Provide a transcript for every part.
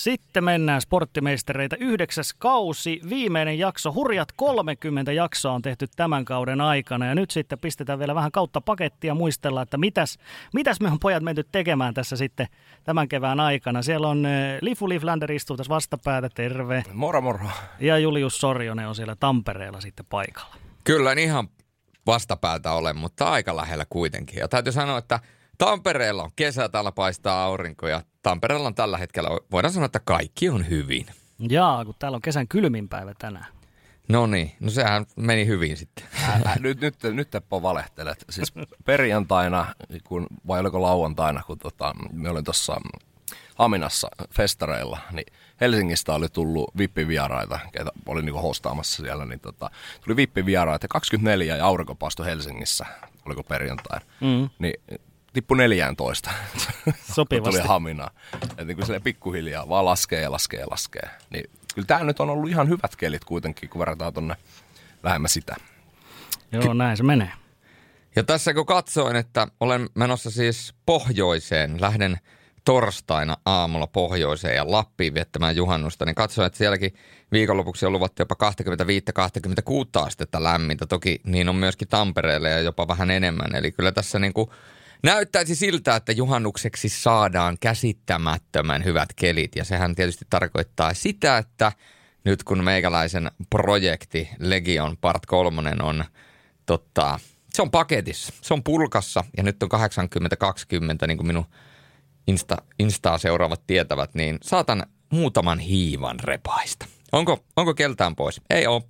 Sitten mennään sporttimeistereitä. Yhdeksäs kausi, viimeinen jakso. Hurjat 30 jaksoa on tehty tämän kauden aikana. Ja nyt sitten pistetään vielä vähän kautta pakettia muistella, että mitäs, mitäs me on pojat menty tekemään tässä sitten tämän kevään aikana. Siellä on eh, Lifu Liflander istuu tässä vastapäätä, terve. Moro moro. Ja Julius Sorjonen on siellä Tampereella sitten paikalla. Kyllä, en ihan vastapäätä ole, mutta aika lähellä kuitenkin. Ja täytyy sanoa, että Tampereella on kesä, täällä paistaa aurinko ja Tampereella on tällä hetkellä, voidaan sanoa, että kaikki on hyvin. Jaa, kun täällä on kesän kylmin päivä tänään. No niin, no sehän meni hyvin sitten. Älä, nyt, nyt, nyt Teppo valehtelet. Siis perjantaina, kun, vai oliko lauantaina, kun tota, me olin tuossa Haminassa festareilla, niin Helsingistä oli tullut vippivieraita, ketä oli niinku hostaamassa siellä, niin tota, tuli vippivieraita 24 ja aurinkopaasto Helsingissä, oliko perjantaina. Mm. Niin tippui 14. Sopivasti. tuli hamina. Että niin kuin pikkuhiljaa vaan laskee ja laskee ja laskee. Niin kyllä tämä nyt on ollut ihan hyvät kelit kuitenkin, kun verrataan tuonne lähemmä sitä. Joo, näin se menee. Ja tässä kun katsoin, että olen menossa siis pohjoiseen, lähden torstaina aamulla pohjoiseen ja Lappiin viettämään juhannusta, niin katsoin, että sielläkin viikonlopuksi on luvattu jopa 25-26 astetta lämmintä. Toki niin on myöskin Tampereelle ja jopa vähän enemmän. Eli kyllä tässä niin kuin Näyttäisi siltä, että juhannukseksi saadaan käsittämättömän hyvät kelit ja sehän tietysti tarkoittaa sitä, että nyt kun meikäläisen projekti Legion Part 3 on totta, se on paketissa, se on pulkassa ja nyt on 80-20, niin kuin minun Insta, Instaa seuraavat tietävät, niin saatan muutaman hiivan repaista. Onko, onko keltään pois? Ei ole.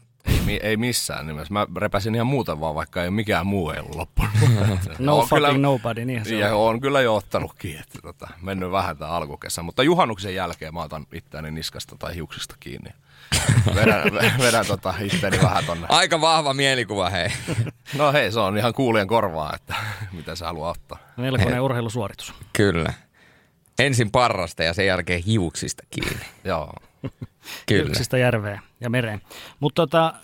Ei, ei missään nimessä. Mä repäsin ihan muuten vaan, vaikka ei mikään muu ei ollut loppunut. no fucking kyllä, nobody, niin se Ja on. on kyllä jo ottanutkin, että tota, mennyt vähän tämän alkukesän. Mutta juhannuksen jälkeen mä otan itseäni niskasta tai hiuksista kiinni. vedän, vedän tota itseäni vähän tonne. Aika vahva mielikuva, hei. no hei, se on ihan kuulien korvaa, että mitä se haluaa ottaa. Melkoinen hei. urheilusuoritus. Kyllä. Ensin parrasta ja sen jälkeen hiuksista kiinni. Joo. Kyllä. Yksistä järveen ja mereen. Mutta tota,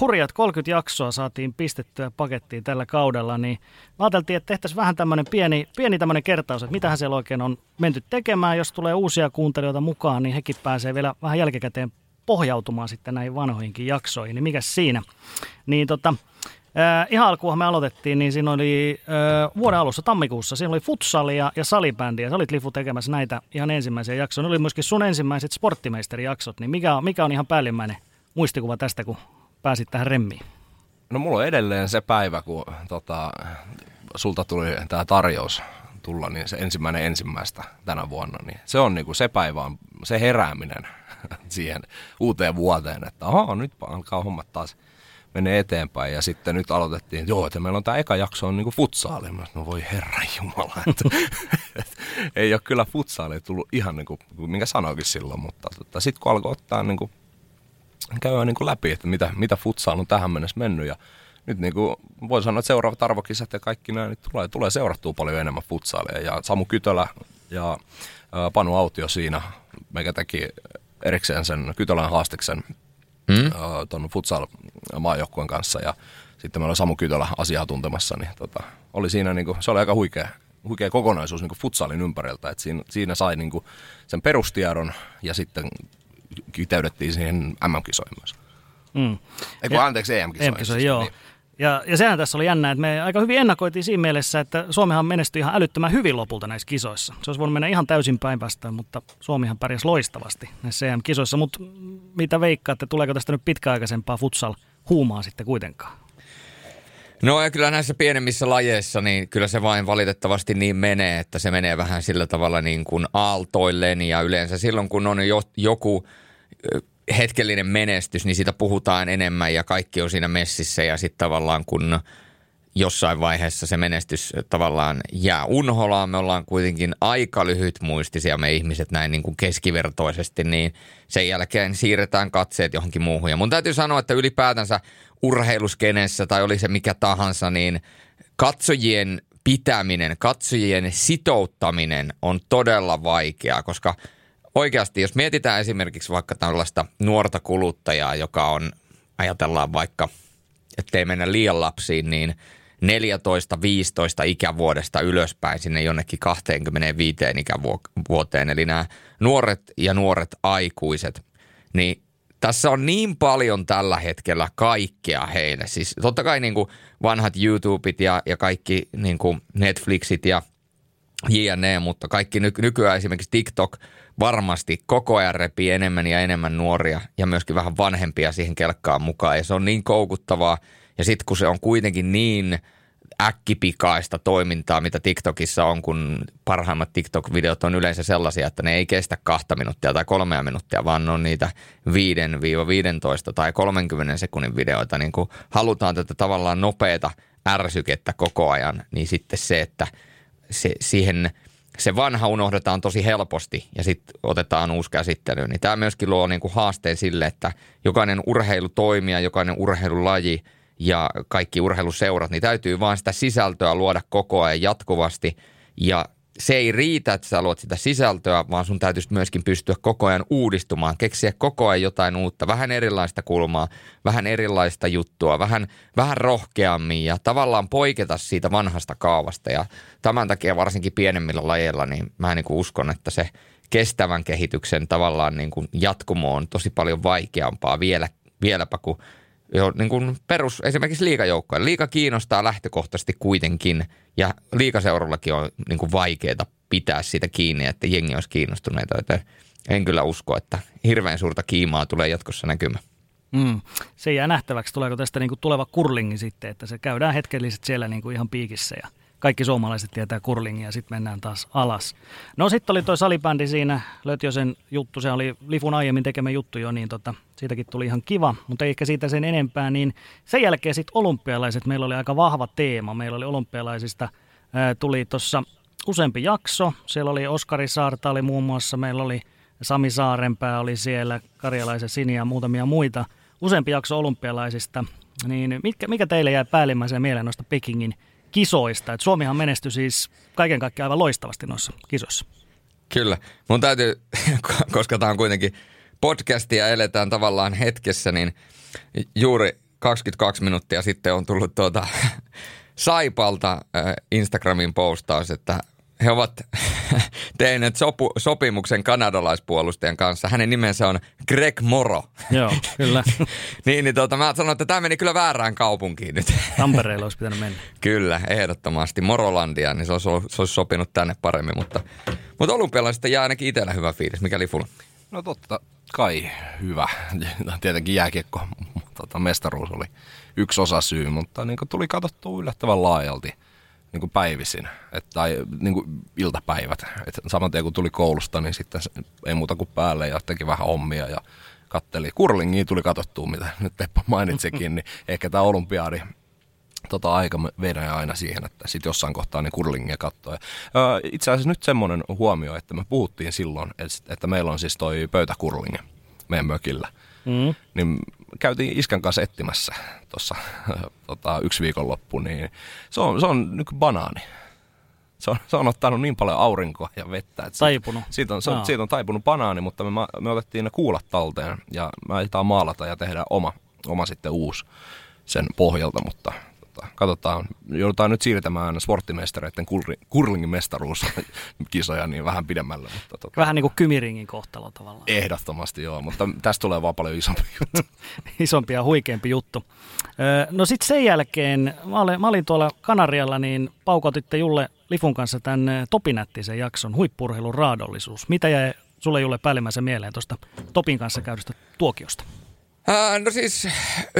hurjat 30 jaksoa saatiin pistettyä pakettiin tällä kaudella, niin ajateltiin, että tehtäisiin vähän tämmöinen pieni, pieni tämmöinen kertaus, että mitähän siellä oikein on menty tekemään. Jos tulee uusia kuuntelijoita mukaan, niin hekin pääsee vielä vähän jälkikäteen pohjautumaan sitten näihin vanhoihinkin jaksoihin. Niin mikä siinä? Niin tota, Äh, ihan alkuun me aloitettiin, niin siinä oli äh, vuoden alussa tammikuussa, siinä oli futsali ja, ja salibändi, ja sä olit Lifu tekemässä näitä ihan ensimmäisiä jaksoja. Ne oli myöskin sun ensimmäiset sporttimeisterijaksot, niin mikä, mikä on ihan päällimmäinen muistikuva tästä, kun pääsit tähän remmiin? No mulla on edelleen se päivä, kun tota, sulta tuli tämä tarjous tulla, niin se ensimmäinen ensimmäistä tänä vuonna, niin se on niinku se päivä, on se herääminen siihen uuteen vuoteen, että aha, nyt alkaa hommat taas menee eteenpäin. Ja sitten nyt aloitettiin, että joo, että meillä on tämä eka jakso on niinku futsaali. Mä no voi herra jumala, että, ei ole kyllä futsaali tullut ihan niin kuin, minkä sanoikin silloin, mutta tota, sitten kun alkoi ottaa niin kuin, käydään niin kuin läpi, että mitä, mitä futsal on tähän mennessä mennyt ja nyt niin kuin voi sanoa, että seuraavat arvokisat ja kaikki nämä niin tulee, tulee seurattua paljon enemmän futsaalia. Ja Samu Kytölä ja Panu Autio siinä, mikä teki erikseen sen Kytölän haastiksen mm. tuon futsal maajoukkueen kanssa ja sitten meillä on Samu Kytölä asiaa tuntemassa, niin tota, oli siinä niin kuin, se oli aika huikea, huikea kokonaisuus niin futsalin ympäriltä, että siinä, siinä sai niin kuin sen perustiedon ja sitten kiteytettiin siihen MM-kisoihin myös. Mm. Eiku, anteeksi, EM-kisoihin. EM-kisoihin, siis, joo. Niin. Ja, ja sehän tässä oli jännä, että me aika hyvin ennakoitiin siinä mielessä, että Suomihan menestyi ihan älyttömän hyvin lopulta näissä kisoissa. Se olisi voinut mennä ihan täysin päinvastoin, mutta Suomihan pärjäsi loistavasti näissä EM-kisoissa. Mutta mitä veikkaatte, tuleeko tästä nyt pitkäaikaisempaa futsal-huumaa sitten kuitenkaan? No ja kyllä näissä pienemmissä lajeissa, niin kyllä se vain valitettavasti niin menee, että se menee vähän sillä tavalla niin kuin aaltoilleen ja yleensä silloin kun on jo, joku hetkellinen menestys, niin siitä puhutaan enemmän ja kaikki on siinä messissä ja sitten tavallaan kun jossain vaiheessa se menestys tavallaan jää unholaan, me ollaan kuitenkin aika lyhyt muistisia me ihmiset näin niin kuin keskivertoisesti, niin sen jälkeen siirretään katseet johonkin muuhun. Ja mun täytyy sanoa, että ylipäätänsä urheiluskenessä tai oli se mikä tahansa, niin katsojien pitäminen, katsojien sitouttaminen on todella vaikeaa, koska – oikeasti, jos mietitään esimerkiksi vaikka tällaista nuorta kuluttajaa, joka on, ajatellaan vaikka ettei mennä liian lapsiin, niin 14-15 ikävuodesta ylöspäin sinne jonnekin 25 ikävuoteen. Eli nämä nuoret ja nuoret aikuiset, niin tässä on niin paljon tällä hetkellä kaikkea heille. Siis totta kai niin kuin vanhat YouTubeit ja, ja kaikki niin kuin Netflixit ja JNE, mutta kaikki ny- nykyään esimerkiksi TikTok varmasti koko ajan repii enemmän ja enemmän nuoria ja myöskin vähän vanhempia siihen kelkkaan mukaan. Ja se on niin koukuttavaa. Ja sitten kun se on kuitenkin niin – äkkipikaista toimintaa, mitä TikTokissa on, kun parhaimmat TikTok-videot on yleensä sellaisia, että ne ei kestä kahta minuuttia tai kolmea minuuttia, vaan ne on niitä 5-15 tai 30 sekunnin videoita. Niin kun halutaan tätä tavallaan nopeata ärsykettä koko ajan, niin sitten se, että se, siihen se vanha unohdetaan tosi helposti ja sitten otetaan uusi käsittely, niin tämä myöskin luo niin kuin haasteen sille, että jokainen urheilutoimija, jokainen urheilulaji – ja kaikki urheiluseurat, niin täytyy vaan sitä sisältöä luoda koko ajan jatkuvasti. Ja se ei riitä, että sä luot sitä sisältöä, vaan sun täytyisi myöskin pystyä koko ajan uudistumaan, keksiä koko ajan jotain uutta, vähän erilaista kulmaa, vähän erilaista juttua, vähän, vähän rohkeammin ja tavallaan poiketa siitä vanhasta kaavasta. Ja tämän takia varsinkin pienemmillä lajeilla, niin mä niin kuin uskon, että se kestävän kehityksen tavallaan niin kuin jatkumo on tosi paljon vaikeampaa vielä, vieläpä kuin jo niin kuin perus, esimerkiksi liikajoukkoja. Liika kiinnostaa lähtökohtaisesti kuitenkin ja liikaseurullakin on niin kuin vaikeaa pitää siitä kiinni, että jengi olisi kiinnostuneita, joten en kyllä usko, että hirveän suurta kiimaa tulee jatkossa näkymään. Mm. Se jää nähtäväksi, tuleeko tästä niin kuin tuleva kurlingi sitten, että se käydään hetkellisesti siellä niin kuin ihan piikissä ja kaikki suomalaiset tietää kurlingia ja sitten mennään taas alas. No sitten oli toi salibändi siinä, sen juttu, se oli Lifun aiemmin tekemä juttu jo, niin tota, siitäkin tuli ihan kiva, mutta eikä siitä sen enempää, niin sen jälkeen sitten olympialaiset, meillä oli aika vahva teema, meillä oli olympialaisista, ää, tuli tuossa useampi jakso, siellä oli Oskari Saarta oli muun muassa, meillä oli Sami Saarenpää oli siellä, Karjalaisen Sini ja muutamia muita, useampi jakso olympialaisista, niin mikä, mikä teille jäi päällimmäiseen mieleen noista Pekingin kisoista. Et Suomihan menestyi siis kaiken kaikkiaan aivan loistavasti noissa kisoissa. Kyllä. Mun täytyy, koska tämä on kuitenkin podcast ja eletään tavallaan hetkessä, niin juuri 22 minuuttia sitten on tullut tuota Saipalta Instagramin postaus, että he ovat tehneet sopu, sopimuksen kanadalaispuolustajan kanssa. Hänen nimensä on Greg Moro. Joo, kyllä. niin, niin tuota, mä sanoin, että tämä meni kyllä väärään kaupunkiin nyt. Tampereella olisi pitänyt mennä. kyllä, ehdottomasti. Morolandia, niin se olisi, se olisi sopinut tänne paremmin. Mutta, mutta olympialaisista jää ainakin itsellä hyvä fiilis. Mikä Lifulla? No totta kai hyvä. Tietenkin jääkiekko, tota, mestaruus oli yksi osa syy, mutta niin tuli katsottua yllättävän laajalti – niin kuin päivisin, et, tai niin kuin iltapäivät. Et saman tien kun tuli koulusta, niin sitten ei muuta kuin päälle ja teki vähän hommia ja katteli. Kurlingiin tuli katsottua, mitä nyt Teppa mainitsikin, niin ehkä tämä olympiadi tota aika vedän aina siihen, että sitten jossain kohtaa niin kurlingia katsoa. Itse asiassa nyt semmoinen huomio, että me puhuttiin silloin, että meillä on siis toi pöytäkurlingi meidän mökillä. Mm. Niin käytiin iskän kanssa etsimässä tuossa tota, yksi viikonloppu, niin se on, se on nyt banaani. Se on, se on ottanut niin paljon aurinkoa ja vettä. Että taipunut. Siitä, siitä, on, se, no. siitä on taipunut banaani, mutta me, me otettiin ne kuulat talteen ja me ajetaan maalata ja tehdään oma, oma sitten uusi sen pohjalta, mutta tota, katsotaan, joudutaan nyt siirtämään sporttimestareiden kurlingin mestaruuskisoja niin vähän pidemmälle. Mutta, tota, vähän niin kuin kymiringin kohtalo tavallaan. Ehdottomasti joo, mutta tästä tulee vaan paljon isompi juttu. isompi ja huikeampi juttu. No sitten sen jälkeen, mä olin, mä olin tuolla Kanarialla, niin paukotitte Julle Lifun kanssa tämän Topinättisen jakson huippurheilun raadollisuus. Mitä jäi sulle Julle päällimmäisen mieleen tuosta Topin kanssa käydystä tuokiosta? No siis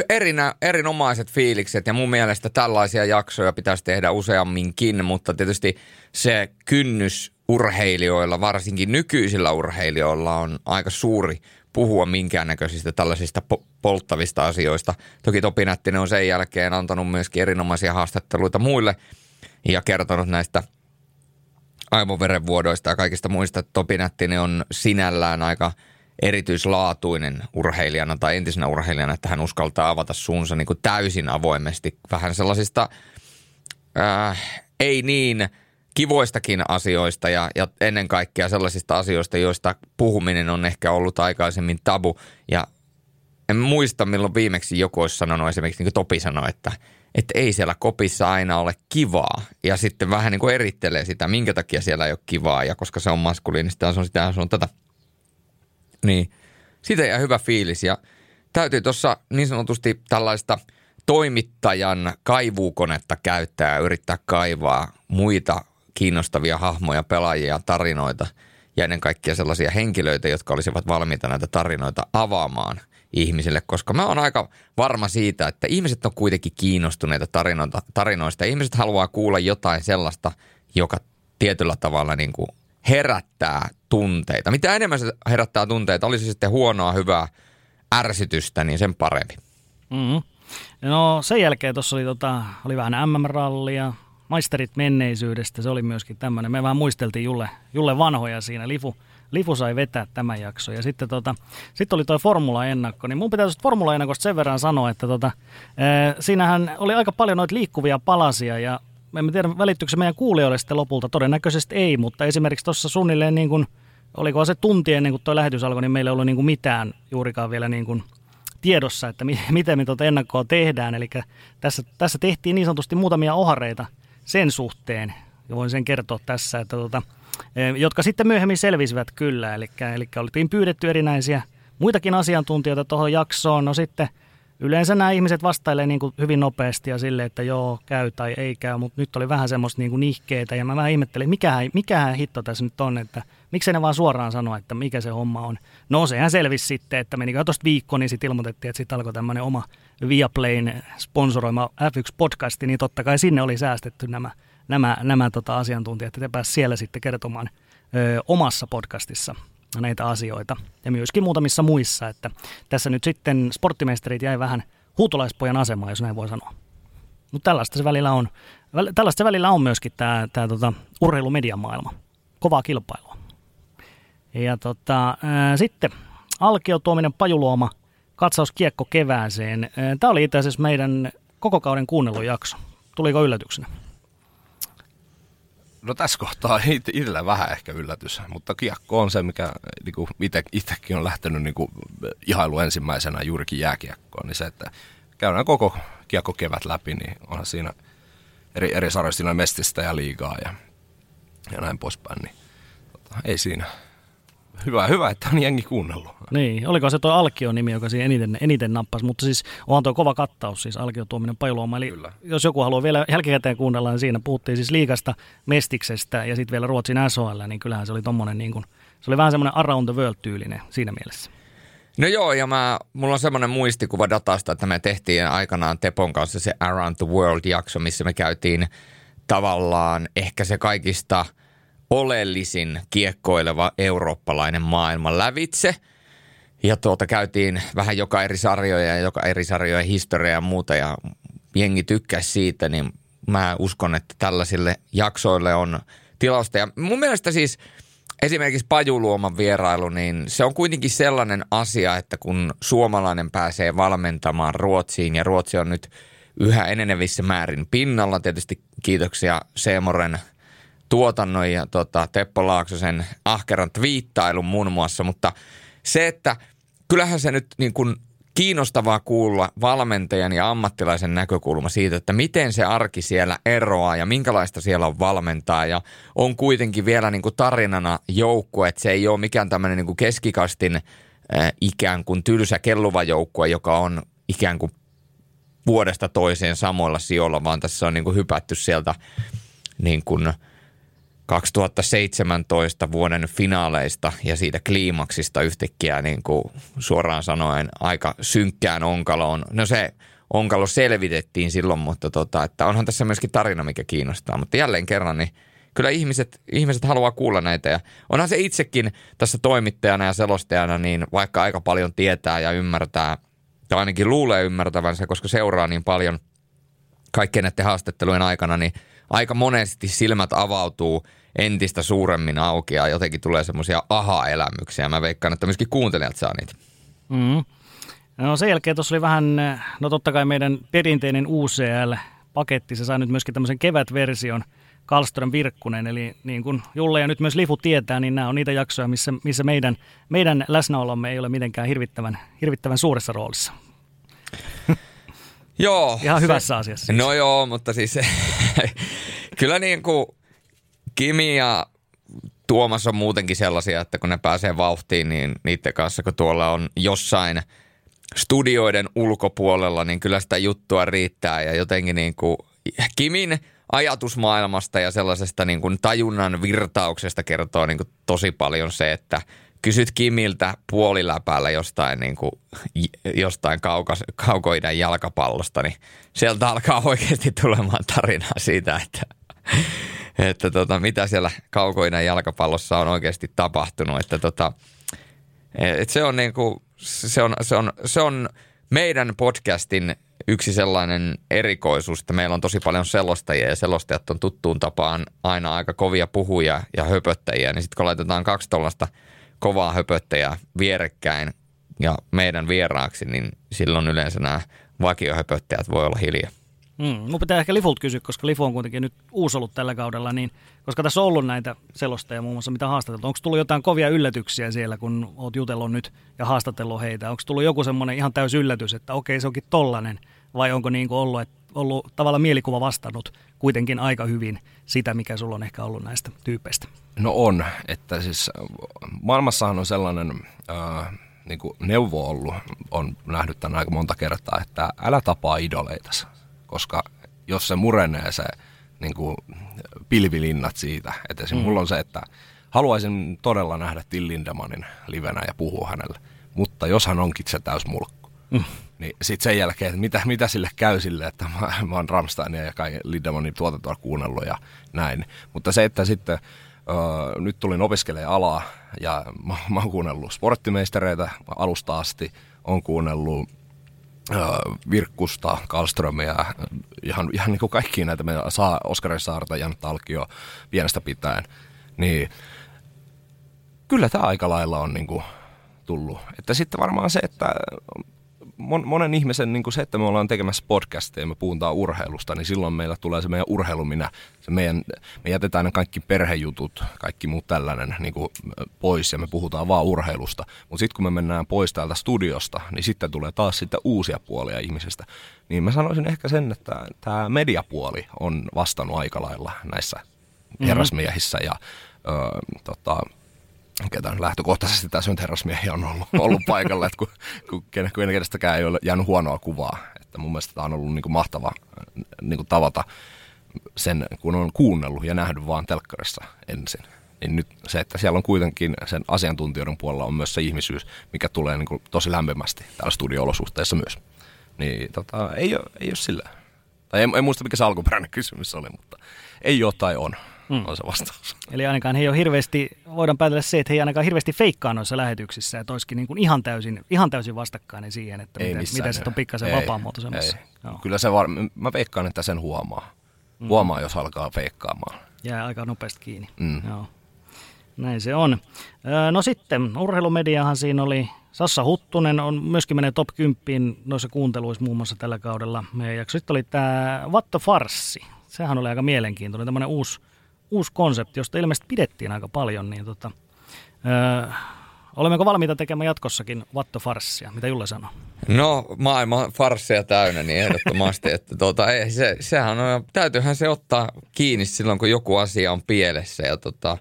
erinä, erinomaiset fiilikset ja mun mielestä tällaisia jaksoja pitäisi tehdä useamminkin, mutta tietysti se kynnys urheilijoilla, varsinkin nykyisillä urheilijoilla on aika suuri puhua minkäännäköisistä tällaisista po- polttavista asioista. Toki Topi Nättinen on sen jälkeen antanut myöskin erinomaisia haastatteluita muille ja kertonut näistä aivoverenvuodoista ja kaikista muista. Topi Nättinen on sinällään aika – erityislaatuinen urheilijana tai entisenä urheilijana, että hän uskaltaa avata suunsa niin kuin täysin avoimesti vähän sellaisista äh, ei niin kivoistakin asioista ja, ja ennen kaikkea sellaisista asioista, joista puhuminen on ehkä ollut aikaisemmin tabu. Ja en muista milloin viimeksi joku olisi sanonut esimerkiksi, niin kuin Topi sanoi, että, että ei siellä kopissa aina ole kivaa. Ja sitten vähän niin kuin erittelee sitä, minkä takia siellä ei ole kivaa ja koska se on maskuliinista, se on sitä, se on tätä. Niin siitä jää hyvä fiilis ja täytyy tuossa niin sanotusti tällaista toimittajan kaivuukonetta käyttää ja yrittää kaivaa muita kiinnostavia hahmoja, pelaajia, tarinoita ja ennen kaikkea sellaisia henkilöitä, jotka olisivat valmiita näitä tarinoita avaamaan ihmisille, koska mä oon aika varma siitä, että ihmiset on kuitenkin kiinnostuneita tarinoista. Ihmiset haluaa kuulla jotain sellaista, joka tietyllä tavalla niin kuin herättää tunteita. Mitä enemmän se herättää tunteita, olisi sitten huonoa, hyvää ärsytystä, niin sen parempi. Mm-hmm. No sen jälkeen tuossa oli, tota, oli vähän MM-rallia, maisterit menneisyydestä, se oli myöskin tämmöinen. Me vähän muisteltiin Julle, Julle vanhoja siinä, Lifu, Lifu sai vetää tämän jakson. Ja sitten tota, sit oli toi Formula-ennakko, niin mun pitää tuosta Formula-ennakosta sen verran sanoa, että tota, ee, siinähän oli aika paljon noita liikkuvia palasia ja en tiedä välittyykö se meidän kuulijoille sitten lopulta, todennäköisesti ei, mutta esimerkiksi tuossa suunnilleen niin kuin, oliko se tunti ennen kuin tuo lähetys alkoi, niin meillä ei ollut niin kuin mitään juurikaan vielä niin kuin tiedossa, että mi- miten me tuota ennakkoa tehdään. Eli tässä, tässä tehtiin niin sanotusti muutamia ohareita sen suhteen, ja voin sen kertoa tässä, että tuota, jotka sitten myöhemmin selvisivät kyllä. Eli, eli oltiin pyydetty erinäisiä muitakin asiantuntijoita tuohon jaksoon. No sitten yleensä nämä ihmiset vastailee niin kuin hyvin nopeasti ja sille, että joo, käy tai ei käy, mutta nyt oli vähän semmoista niin kuin nihkeitä ja mä vähän ihmettelin, mikähän, mikähän hitto tässä nyt on, että miksi ne vaan suoraan sanoa, että mikä se homma on. No sehän selvisi sitten, että meni tuosta viikko, niin sitten ilmoitettiin, että sitten alkoi tämmöinen oma Viaplayn sponsoroima F1-podcasti, niin totta kai sinne oli säästetty nämä, nämä, nämä tota asiantuntijat, että pääsi siellä sitten kertomaan ö, omassa podcastissa näitä asioita ja myöskin muutamissa muissa, että tässä nyt sitten sporttimeisterit jäi vähän huutolaispojan asemaan, jos näin voi sanoa. Mutta tällaista se välillä on. Tällaista se välillä on myöskin tämä, tämä tota, urheilumediamaailma. Kovaa kilpailua. Ja tota, ää, sitten Alkio tuominen Pajuluoma, katsaus kiekko kevääseen. Tämä oli itse asiassa meidän koko kauden kuunnelun jakso. Tuliko yllätyksenä? No tässä kohtaa itsellä vähän ehkä yllätys, mutta kiekko on se, mikä niin ite, itsekin on lähtenyt niin kuin, ihailu ensimmäisenä juurikin jääkiekkoon, niin se, että käydään koko kiekko kevät läpi, niin onhan siinä eri, eri sarjoista mestistä ja liigaa ja, ja näin poispäin, niin tota, ei siinä hyvä, hyvä, että on jengi kuunnellut. Niin, oliko se tuo Alkio-nimi, joka siinä eniten, eniten nappasi, mutta siis onhan tuo kova kattaus, siis Alkio tuominen Pajulooma. Eli Kyllä. jos joku haluaa vielä jälkikäteen kuunnella, niin siinä puhuttiin siis liikasta, mestiksestä ja sitten vielä Ruotsin SHL, niin kyllähän se oli tommonen niin kuin, se oli vähän semmoinen around the world tyylinen siinä mielessä. No joo, ja mä, mulla on semmoinen muistikuva datasta, että me tehtiin aikanaan Tepon kanssa se Around the World-jakso, missä me käytiin tavallaan ehkä se kaikista – oleellisin kiekkoileva eurooppalainen maailman lävitse. Ja tuota käytiin vähän joka eri sarjoja ja joka eri sarjojen historiaa ja muuta ja jengi tykkäsi siitä, niin mä uskon, että tällaisille jaksoille on tilausta. Ja mun mielestä siis esimerkiksi Pajuluoman vierailu, niin se on kuitenkin sellainen asia, että kun suomalainen pääsee valmentamaan Ruotsiin ja Ruotsi on nyt yhä enenevissä määrin pinnalla, tietysti kiitoksia Seemoren – tuotannon ja tota, Teppo Laaksosen ahkeran twiittailun muun muassa, mutta se, että kyllähän se nyt niin kuin kiinnostavaa kuulla valmentajan ja ammattilaisen näkökulma siitä, että miten se arki siellä eroaa ja minkälaista siellä on valmentaa. Ja on kuitenkin vielä niin kuin tarinana joukkue, että se ei ole mikään tämmöinen niin kuin keskikastin äh, ikään kuin tylsä kelluva joukkue, joka on ikään kuin vuodesta toiseen samoilla sijoilla, vaan tässä on niin kuin hypätty sieltä niin kuin – 2017 vuoden finaaleista ja siitä kliimaksista yhtäkkiä niin kuin suoraan sanoen aika synkkään onkaloon. No se onkalo selvitettiin silloin, mutta tota, että onhan tässä myöskin tarina, mikä kiinnostaa. Mutta jälleen kerran, niin kyllä ihmiset, ihmiset haluaa kuulla näitä ja onhan se itsekin tässä toimittajana ja selostajana, niin vaikka aika paljon tietää ja ymmärtää, tai ainakin luulee ymmärtävänsä, koska seuraa niin paljon kaikkien näiden haastattelujen aikana, niin aika monesti silmät avautuu – entistä suuremmin auki ja jotenkin tulee semmoisia aha-elämyksiä. Mä veikkaan, että myöskin kuuntelijat saa niitä. Mm. No sen jälkeen tuossa oli vähän, no totta kai meidän perinteinen UCL-paketti, se sai nyt myöskin tämmöisen kevätversion Kalström Virkkunen. Eli niin kuin Julle ja nyt myös Lifu tietää, niin nämä on niitä jaksoja, missä, missä meidän, meidän läsnäolomme ei ole mitenkään hirvittävän, hirvittävän suuressa roolissa. Joo. Ihan se, hyvässä asiassa. Siis. No joo, mutta siis kyllä niin kuin Kimi ja Tuomas on muutenkin sellaisia, että kun ne pääsee vauhtiin, niin niiden kanssa kun tuolla on jossain studioiden ulkopuolella, niin kyllä sitä juttua riittää. Ja jotenkin niin kuin Kimin ajatusmaailmasta ja sellaisesta niin kuin tajunnan virtauksesta kertoo niin kuin tosi paljon se, että kysyt Kimiltä puoliläpäällä jostain, niin kuin, jostain kaukas, kaukoidän jalkapallosta, niin sieltä alkaa oikeasti tulemaan tarinaa siitä, että, että tota, mitä siellä kaukoiden jalkapallossa on oikeasti tapahtunut. Että tota, et se, on niin kuin, se, on, se, on, se on meidän podcastin yksi sellainen erikoisuus, että meillä on tosi paljon selostajia ja selostajat on tuttuun tapaan aina aika kovia puhuja ja höpöttäjiä, niin sitten kun laitetaan kaksi tuollaista kovaa höpöttäjää vierekkäin ja meidän vieraaksi, niin silloin yleensä nämä vakiohöpöttäjät voi olla hiljaa. Mm, mun pitää ehkä Lifult kysyä, koska Lifu on kuitenkin nyt uusi ollut tällä kaudella, niin koska tässä on ollut näitä selostajia muun muassa, mitä haastateltu. Onko tullut jotain kovia yllätyksiä siellä, kun oot jutellut nyt ja haastatellut heitä? Onko tullut joku semmoinen ihan täys yllätys, että okei, se onkin tollanen, vai onko niin kuin ollut, että ollut tavallaan mielikuva vastannut kuitenkin aika hyvin sitä, mikä sulla on ehkä ollut näistä tyypeistä? No on, että siis maailmassahan on sellainen äh, niin neuvo ollut, on nähnyt tämän aika monta kertaa, että älä tapaa idoleitas koska jos se murenee se niin kuin pilvilinnat siitä, että mm. mulla on se, että haluaisin todella nähdä Till Lindemanin livenä ja puhua hänelle, mutta jos hän onkin se täysmulkku, mm. niin sitten sen jälkeen, että mitä, mitä sille käy sille, että mä, mä oon Ramsteinia ja kaiken Lindemanin tuotantoa kuunnellut ja näin. Mutta se, että sitten Uh, nyt tulin opiskelemaan alaa ja mä, mä oon kuunnellut sporttimeistereitä alusta asti, on kuunnellut Virkkusta, Karlströmiä, ihan, ihan niin kuin kaikkia näitä me saa Oskari Saarta, Jan Talkio pienestä pitäen, niin kyllä tämä aika lailla on niin kuin tullut. Että sitten varmaan se, että mon, monen ihmisen niin kuin se, että me ollaan tekemässä podcastia ja me puhutaan urheilusta, niin silloin meillä tulee se meidän urheiluminä, se meidän, me jätetään ne kaikki perhejutut, kaikki muut tällainen niin kuin pois ja me puhutaan vaan urheilusta. Mutta sitten kun me mennään pois täältä studiosta, niin sitten tulee taas sitten uusia puolia ihmisestä. Niin mä sanoisin ehkä sen, että tämä mediapuoli on vastannut aika lailla näissä mm-hmm. herrasmiehissä ja öö, tota, ketä lähtökohtaisesti tässä nyt herrasmiehiä on ollut, ollut paikalla, että kun, kun kenestäkään ei ole jäänyt huonoa kuvaa. Että mun mielestä tämä on ollut niin kuin mahtava niin kuin tavata sen, kun on kuunnellut ja nähnyt vaan telkkarissa ensin. Niin nyt se, että siellä on kuitenkin sen asiantuntijoiden puolella on myös se ihmisyys, mikä tulee niin kuin tosi lämpimästi täällä studio-olosuhteissa myös. Niin tota, ei, ole, ei ole sillä. Tai en, en muista, mikä se alkuperäinen kysymys oli, mutta ei ole tai on mm. on se vastaus. Eli ainakaan he ei ole hirveästi, voidaan päätellä se, että he ei ainakaan hirveästi feikkaa noissa lähetyksissä, että olisikin niin kuin ihan, täysin, ihan täysin vastakkainen siihen, että ei miten, miten se on pikkasen vapaamuotoisemmassa. Kyllä se var, mä veikkaan, että sen huomaa. Mm. Huomaa, jos alkaa feikkaamaan. Jää aika nopeasti kiinni. Mm. Joo. Näin se on. No sitten, urheilumediahan siinä oli Sassa Huttunen on myöskin menee top 10 noissa kuunteluissa muun muassa tällä kaudella meidän jakso. Sitten oli tämä Vatto Farssi. Sehän oli aika mielenkiintoinen, tämmöinen uusi uusi konsepti, josta ilmeisesti pidettiin aika paljon, niin tota, öö, olemmeko valmiita tekemään jatkossakin vattofarssia? Mitä Julle sanoo? No maailma farssia täynnä, niin ehdottomasti. että tuota, ei, se, sehän on, täytyyhän se ottaa kiinni silloin, kun joku asia on pielessä. Ja tota,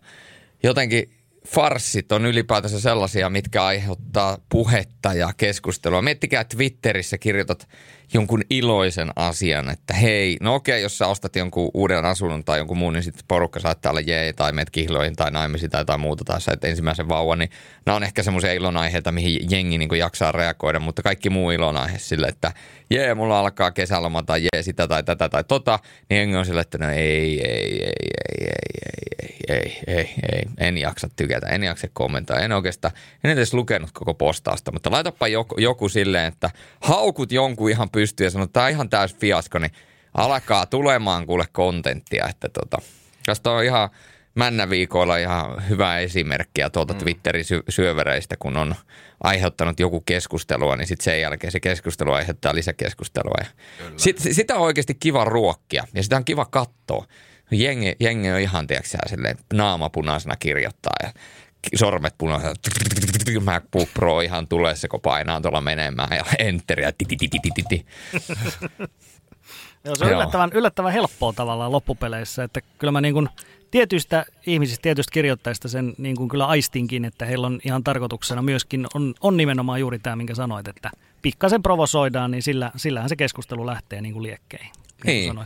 jotenkin farssit on ylipäätänsä sellaisia, mitkä aiheuttaa puhetta ja keskustelua. Miettikää Twitterissä kirjoitat jonkun iloisen asian, että hei, no okei, jos sä ostat jonkun uuden asunnon tai jonkun muun, niin sitten porukka saattaa olla jee tai meet kihloihin tai naimisiin tai jotain muuta tai sä et ensimmäisen vauvan, niin nämä on ehkä semmoisia ilonaiheita, mihin jengi niin jaksaa reagoida, mutta kaikki muu ilonaihe sille, että jee, mulla alkaa kesäloma tai jee, sitä tai tätä tai tota, niin jengi on sille, että no ei, ei, ei, ei, ei, ei, ei, ei, ei, en jaksa tykätä, en jaksa kommentoida, en oikeastaan, en edes lukenut koko postausta, mutta laitapa joku, joku silleen, että haukut jonkun ihan pystyy ja sanoo, että tämä on ihan täys fiasko, niin alkaa tulemaan kuule kontenttia, että tota, tästä on ihan männäviikoilla ihan hyvä esimerkkiä tuolta mm. Twitterin sy- syövereistä, kun on aiheuttanut joku keskustelua, niin sitten sen jälkeen se keskustelu aiheuttaa lisäkeskustelua. Ja sit, sitä on oikeasti kiva ruokkia ja sitä on kiva katsoa. jengi, jengi on ihan, tiedätkö silleen, naama punaisena kirjoittaa ja sormet punaisena. MacBook Pro ihan tulee se, kun painaa tuolla menemään ja enteriä. Joo, se on yllättävän, yllättävän helppoa tavallaan loppupeleissä, että kyllä mä niin kuin tietyistä ihmisistä, tietystä kirjoittajista sen niin kuin kyllä aistinkin, että heillä on ihan tarkoituksena myöskin, on, on nimenomaan juuri tämä, minkä sanoit, että pikkasen provosoidaan, niin sillä, sillähän se keskustelu lähtee niin kuin liekkeihin. Niin, niin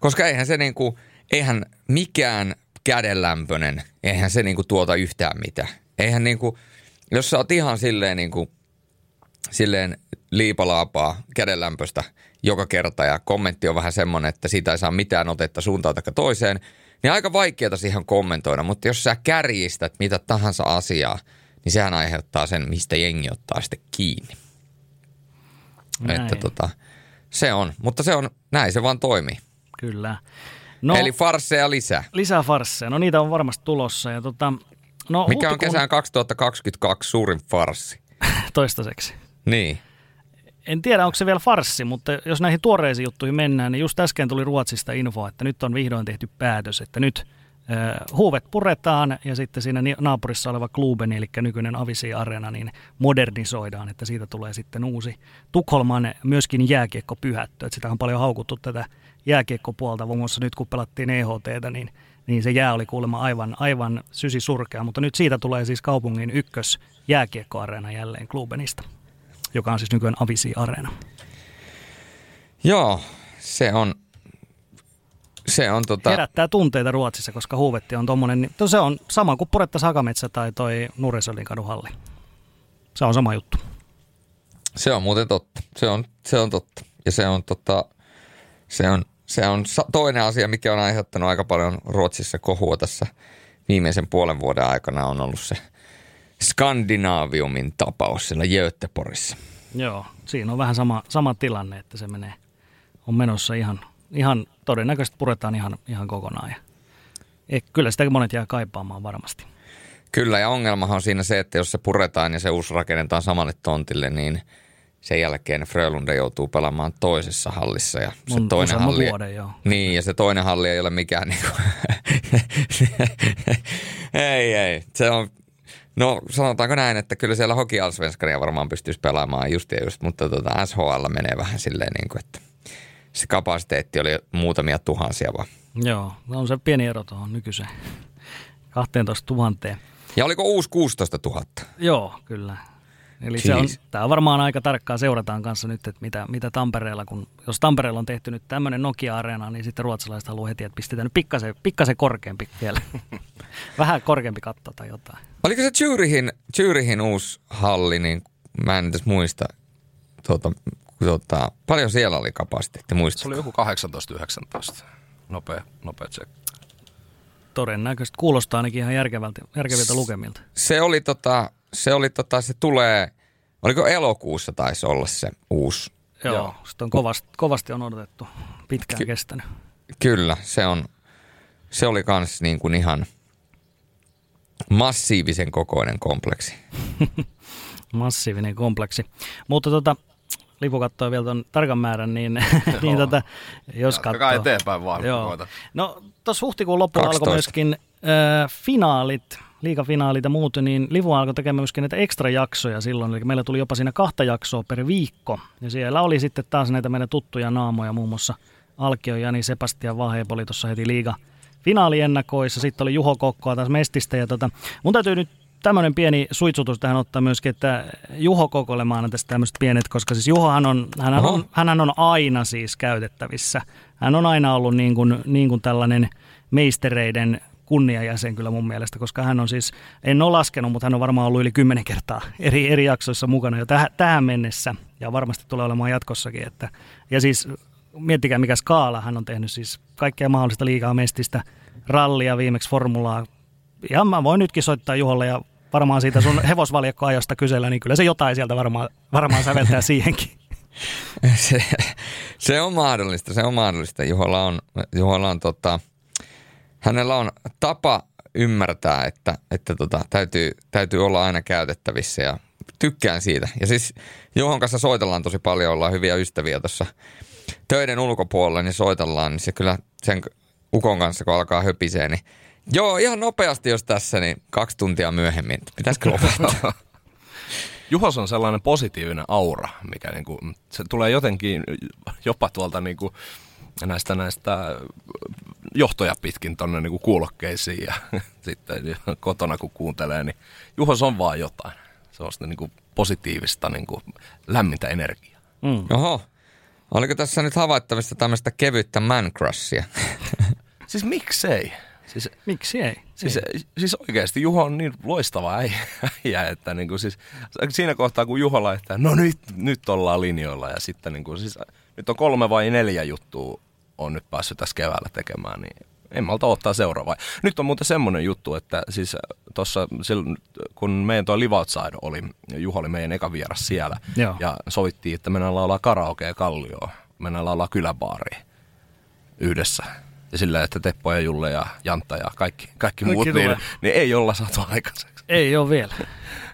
koska eihän se niin kuin, eihän mikään kädenlämpöinen, eihän se niin kuin tuota yhtään mitään. Eihän niin kuin, jos sä oot ihan silleen niin kuin, silleen liipalaapaa kädenlämpöstä joka kerta ja kommentti on vähän semmoinen, että siitä ei saa mitään otetta suuntaan tai toiseen, niin aika vaikeaa siihen kommentoida, mutta jos sä kärjistät mitä tahansa asiaa, niin sehän aiheuttaa sen, mistä jengi ottaa sitten kiinni. Näin. Että tota, se on, mutta se on, näin se vaan toimii. Kyllä. No, Eli farsseja lisää. Lisää farsseja, no niitä on varmasti tulossa. Ja tota, no, Mikä on kesän 2022 suurin farssi? Toistaiseksi. Niin en tiedä, onko se vielä farssi, mutta jos näihin tuoreisiin juttuihin mennään, niin just äsken tuli Ruotsista info, että nyt on vihdoin tehty päätös, että nyt huuvet puretaan ja sitten siinä naapurissa oleva Kluben, eli nykyinen Avisi Arena, niin modernisoidaan, että siitä tulee sitten uusi Tukholman myöskin jääkiekkopyhättö. Että sitä on paljon haukuttu tätä jääkiekkopuolta, muun muassa nyt kun pelattiin EHTtä, niin niin se jää oli kuulemma aivan, aivan sysi surkea, mutta nyt siitä tulee siis kaupungin ykkös jääkiekkoareena jälleen Klubenista joka on siis nykyään Avisi Arena. Joo, se on, se on tota... Herättää tunteita Ruotsissa, koska huuvetti on tommonen, niin se on sama kuin Puretta Sakametsä tai toi Nuresölin kaduhalli. Se on sama juttu. Se on muuten totta. Se on, se on totta. Ja se on, tota, se on, se on toinen asia, mikä on aiheuttanut aika paljon Ruotsissa kohua tässä viimeisen puolen vuoden aikana on ollut se – Skandinaaviumin tapaus siellä Göteborgissa. Joo, siinä on vähän sama, sama tilanne, että se menee, on menossa ihan, ihan todennäköisesti puretaan ihan, ihan kokonaan. Ja, e, kyllä sitä monet jää kaipaamaan varmasti. Kyllä, ja ongelmahan on siinä se, että jos se puretaan ja se uusi rakennetaan samalle tontille, niin sen jälkeen Frölunda joutuu pelaamaan toisessa hallissa. Ja se on toinen halli, vuoden, joo. Niin, ja se toinen halli ei ole mikään niin kuin, ei, ei. Se on No sanotaanko näin, että kyllä siellä Hoki Allsvenskania varmaan pystyisi pelaamaan just ja just, mutta tuota, SHL menee vähän silleen niin kuin, että se kapasiteetti oli muutamia tuhansia vaan. Joo, no on se pieni ero tuohon nykyiseen 12 000. Ja oliko uusi 16 000? Joo, kyllä. Eli se on, tämä on varmaan aika tarkkaa seurataan kanssa nyt, että mitä, mitä Tampereella, kun jos Tampereella on tehty nyt tämmöinen Nokia-areena, niin sitten ruotsalaiset haluaa heti, että pistetään nyt pikkasen, pikkasen korkeampi vielä. Vähän korkeampi katto tai jotain. Oliko se Zürihin, Zürihin uusi halli, niin mä en edes muista, tuota, tuota, paljon siellä oli kapasiteetti, muista. Se oli joku 18-19, nopea, nopea check. Todennäköisesti kuulostaa ainakin ihan järkevältä, järkeviltä lukemilta. Se oli tota, se oli tota, se tulee, oliko elokuussa taisi olla se uusi. Joo, Joo. sitä on kovasti, kovasti on odotettu, pitkään Ky- kestänyt. Kyllä, se on, se oli kans niin kuin ihan massiivisen kokoinen kompleksi. Massiivinen kompleksi. Mutta tota, Lipu katsoo vielä tuon tarkan määrän, niin, niin tota, jos katsoo. eteenpäin vaan. Joo. No tuossa huhtikuun lopulla 12. alkoi myöskin äh, finaalit liikafinaalit ja muut, niin Livu alkoi tekemään myöskin näitä ekstra jaksoja silloin. Eli meillä tuli jopa siinä kahta jaksoa per viikko. Ja siellä oli sitten taas näitä meidän tuttuja naamoja, muun muassa Alkio, Jani, Sebastian Vaheep oli tuossa heti liiga finaaliennakoissa. Sitten oli Juho Kokkoa taas Mestistä. Ja tota, mun täytyy nyt tämmöinen pieni suitsutus tähän ottaa myöskin, että Juho Kokolle mä annan tästä tämmöiset pienet, koska siis Juhohan on, hän on, hän on aina siis käytettävissä. Hän on aina ollut niin kuin, niin kuin tällainen meistereiden kunniajäsen kyllä mun mielestä, koska hän on siis, en ole laskenut, mutta hän on varmaan ollut yli kymmenen kertaa eri, eri jaksoissa mukana jo täh, tähän mennessä ja varmasti tulee olemaan jatkossakin. Että, ja siis miettikää mikä skaala hän on tehnyt, siis kaikkea mahdollista liikaa mestistä, rallia, viimeksi formulaa. Ihan mä voin nytkin soittaa Juholle ja varmaan siitä sun hevosvaljakkoajosta kysellä, niin kyllä se jotain sieltä varmaan, varmaan säveltää siihenkin. Se, se on mahdollista, se on mahdollista. Juholla on, Juholla on tota, hänellä on tapa ymmärtää, että, että tota, täytyy, täytyy olla aina käytettävissä ja tykkään siitä. Ja siis Juhon kanssa soitellaan tosi paljon, ollaan hyviä ystäviä tuossa töiden ulkopuolella, niin soitellaan, niin se kyllä sen Ukon kanssa, kun alkaa höpisee, niin Joo, ihan nopeasti jos tässä, niin kaksi tuntia myöhemmin. Pitäisikö lopettaa? Juhos on sellainen positiivinen aura, mikä niinku, se tulee jotenkin jopa tuolta niinku, näistä, näistä johtoja pitkin tuonne niinku kuulokkeisiin ja sitten kotona kun kuuntelee, niin Juhos on vaan jotain. Se on sitä niinku positiivista niinku lämmintä energiaa. Mm. Oho. Oliko tässä nyt havaittavissa tämmöistä kevyttä man crushia? siis miksei? Siis, Miksi ei? Siis, ei. siis oikeasti Juho on niin loistava äijä, että niin kuin siis, siinä kohtaa kun Juho laittaa, no nyt, nyt ollaan linjoilla ja sitten niin kuin, siis, nyt on kolme vai neljä juttua on nyt päässyt tässä keväällä tekemään, niin en malta ottaa seuraavaa. Nyt on muuten semmoinen juttu, että siis tuossa kun meidän tuo Live Outside oli, Juho oli meidän eka vieras siellä Joo. ja sovittiin, että mennään laulaa karaokea Kallioon, mennään laulaa kyläbaariin yhdessä ja sillä, että Teppo ja Julle ja Jantta ja kaikki, kaikki muut, niin, niin, ei olla saatu aikaiseksi. Ei ole vielä.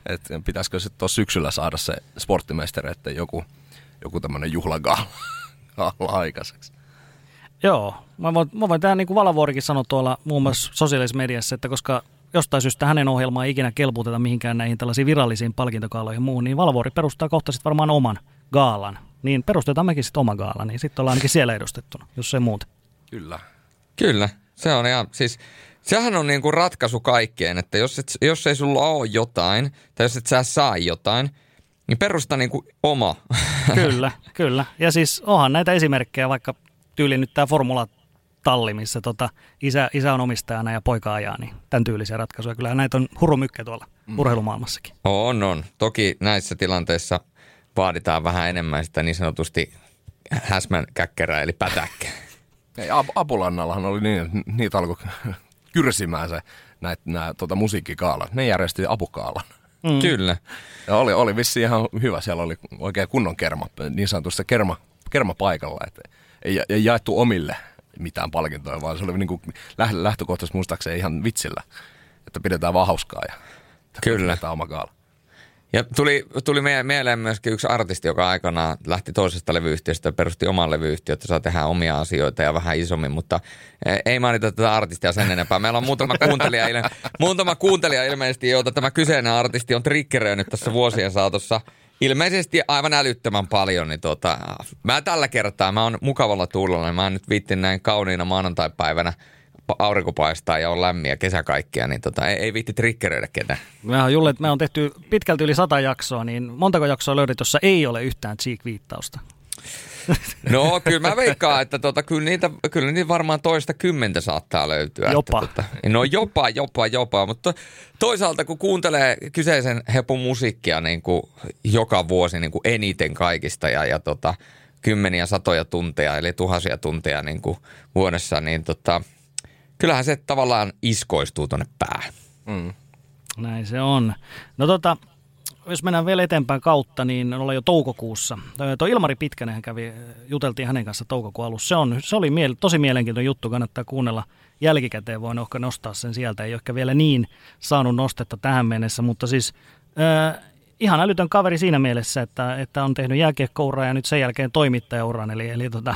Et pitäisikö sitten tuossa syksyllä saada se sporttimesteri, että joku, joku tämmöinen juhlagaala aikaiseksi. Joo, mä voin, mä voin tähän niin kuin Valavuorikin sanoa tuolla muun muassa sosiaalisessa mediassa, että koska jostain syystä hänen ohjelmaa ei ikinä kelputeta mihinkään näihin tällaisiin virallisiin palkintokaaloihin ja muuhun, niin Valavuori perustaa kohta sitten varmaan oman gaalan. Niin perustetaan mekin sitten oma gaala, niin sitten ollaan ainakin siellä edustettuna, jos se muuta. Kyllä. Kyllä, se on ihan, siis sehän on niinku ratkaisu kaikkeen, että jos, et, jos ei sulla ole jotain, tai jos et sä saa jotain, niin perusta niinku oma. Kyllä, kyllä. Ja siis onhan näitä esimerkkejä, vaikka tyyli nyt tämä Formula talli, missä tota, isä, isä on omistajana ja poika ajaa, niin tämän tyylisiä ratkaisuja. Kyllä näitä on hurumykkä tuolla mm. urheilumaailmassakin. On, on. Toki näissä tilanteissa vaaditaan vähän enemmän sitä niin sanotusti häsmän käkkerää eli pätäkkä. Ei, Apulannallahan oli niin, niitä alkoi kyrsimään se näitä nää, tota, musiikkikaalat. Ne järjesti apukaalan. Mm. Kyllä. Ja oli, oli vissi ihan hyvä. Siellä oli oikein kunnon kerma, niin sanotusti kerma, kerma paikalla. Että ei, ei jaettu omille mitään palkintoja, vaan se oli niin kuin lähtökohtaisesti muistaakseni ihan vitsillä, että pidetään vaan hauskaa ja Kyllä. oma kaala. Ja tuli, tuli mieleen myöskin yksi artisti, joka aikanaan lähti toisesta levyyhtiöstä ja perusti oman levyyhtiön, että saa tehdä omia asioita ja vähän isommin, mutta e, ei mainita tätä artistia sen enempää. Meillä on muutama kuuntelija, ilme, muutama kuuntelija ilmeisesti, jota tämä kyseinen artisti on triggeröinyt tässä vuosien saatossa ilmeisesti aivan älyttömän paljon, niin tota, mä tällä kertaa, mä oon mukavalla tuulella, niin mä oon nyt viittin näin kauniina maanantai-päivänä – aurinko paistaa ja on lämmiä kesä kaikkia, niin tota, ei, ei viitti trikkeröidä ketään. Mä Julle, että me on tehty pitkälti yli sata jaksoa, niin montako jaksoa löydät, jossa ei ole yhtään Cheek-viittausta? No kyllä mä veikkaan, että tota, kyllä, niitä, kyllä niitä varmaan toista kymmentä saattaa löytyä. Jopa. Että, tota, no jopa, jopa, jopa. Mutta toisaalta kun kuuntelee kyseisen hepun musiikkia niin kuin joka vuosi niin kuin eniten kaikista ja, ja tota, kymmeniä satoja tunteja eli tuhansia tunteja niin kuin vuodessa, niin tota, kyllähän se tavallaan iskoistuu tuonne päähän. Mm. Näin se on. No tota, jos mennään vielä eteenpäin kautta, niin ollaan jo toukokuussa. Tuo Ilmari Pitkänen kävi, juteltiin hänen kanssa toukokuun alussa. Se, on, se oli miele, tosi mielenkiintoinen juttu, kannattaa kuunnella jälkikäteen. Voin ehkä nostaa sen sieltä. Ei ehkä vielä niin saanut nostetta tähän mennessä, mutta siis äh, ihan älytön kaveri siinä mielessä, että, että on tehnyt jääkiekkouraa ja nyt sen jälkeen toimittajauran. Eli, eli tota,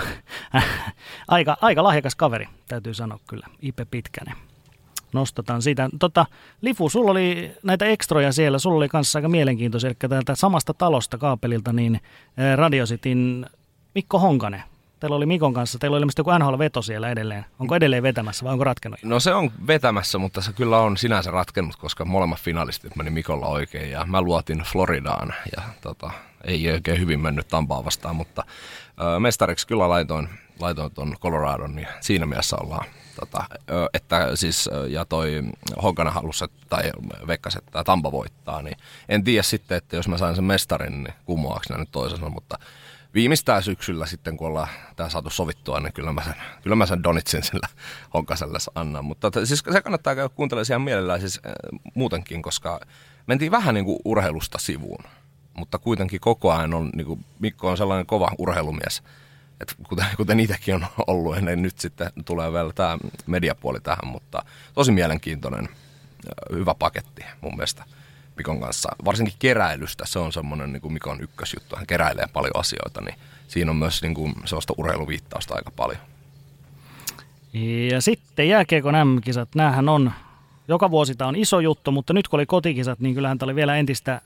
aika, aika lahjakas kaveri, täytyy sanoa kyllä. Ipe Pitkänen. Nostetaan siitä. Tota, Lifu, sulla oli näitä ekstroja siellä, sulla oli kanssa aika mielenkiintoisia, eli täältä samasta talosta kaapelilta, niin Radiositin Mikko Honkanen Teillä oli Mikon kanssa, teillä oli ilmeisesti joku NHL-veto siellä edelleen. Onko edelleen vetämässä vai onko ratkennut? No se on vetämässä, mutta se kyllä on sinänsä ratkennut, koska molemmat finalistit meni Mikolla oikein ja mä luotin Floridaan ja tota, ei oikein hyvin mennyt Tampaa vastaan, mutta ö, mestariksi kyllä laitoin, laitoin tuon Coloradon, niin siinä mielessä ollaan Tota, että siis, ja toi Honkana halusi, tai vekkas, että Tampa voittaa, niin en tiedä sitten, että jos mä sain sen mestarin, niin kumoaksi nyt toisensa, mutta viimeistään syksyllä sitten, kun ollaan tämä saatu sovittua, niin kyllä mä sen, kyllä mä sen Donitsin sillä Honkaselle annan. Mutta siis se kannattaa käydä kuuntelemaan ihan mielellään siis äh, muutenkin, koska mentiin vähän niin kuin urheilusta sivuun. Mutta kuitenkin koko ajan on, niin kuin Mikko on sellainen kova urheilumies, että kuten, kuten itsekin on ollut, ennen nyt sitten tulee vielä tämä mediapuoli tähän, mutta tosi mielenkiintoinen, hyvä paketti mun mielestä. Mikon kanssa, varsinkin keräilystä, se on semmoinen niin Mikon ykkösjuttu, hän keräilee paljon asioita, niin siinä on myös niin kuin sellaista urheiluviittausta aika paljon. Ja sitten jääkiekon M-kisat, näähän on, joka vuosi tämä on iso juttu, mutta nyt kun oli kotikisat, niin kyllähän tämä oli vielä entistä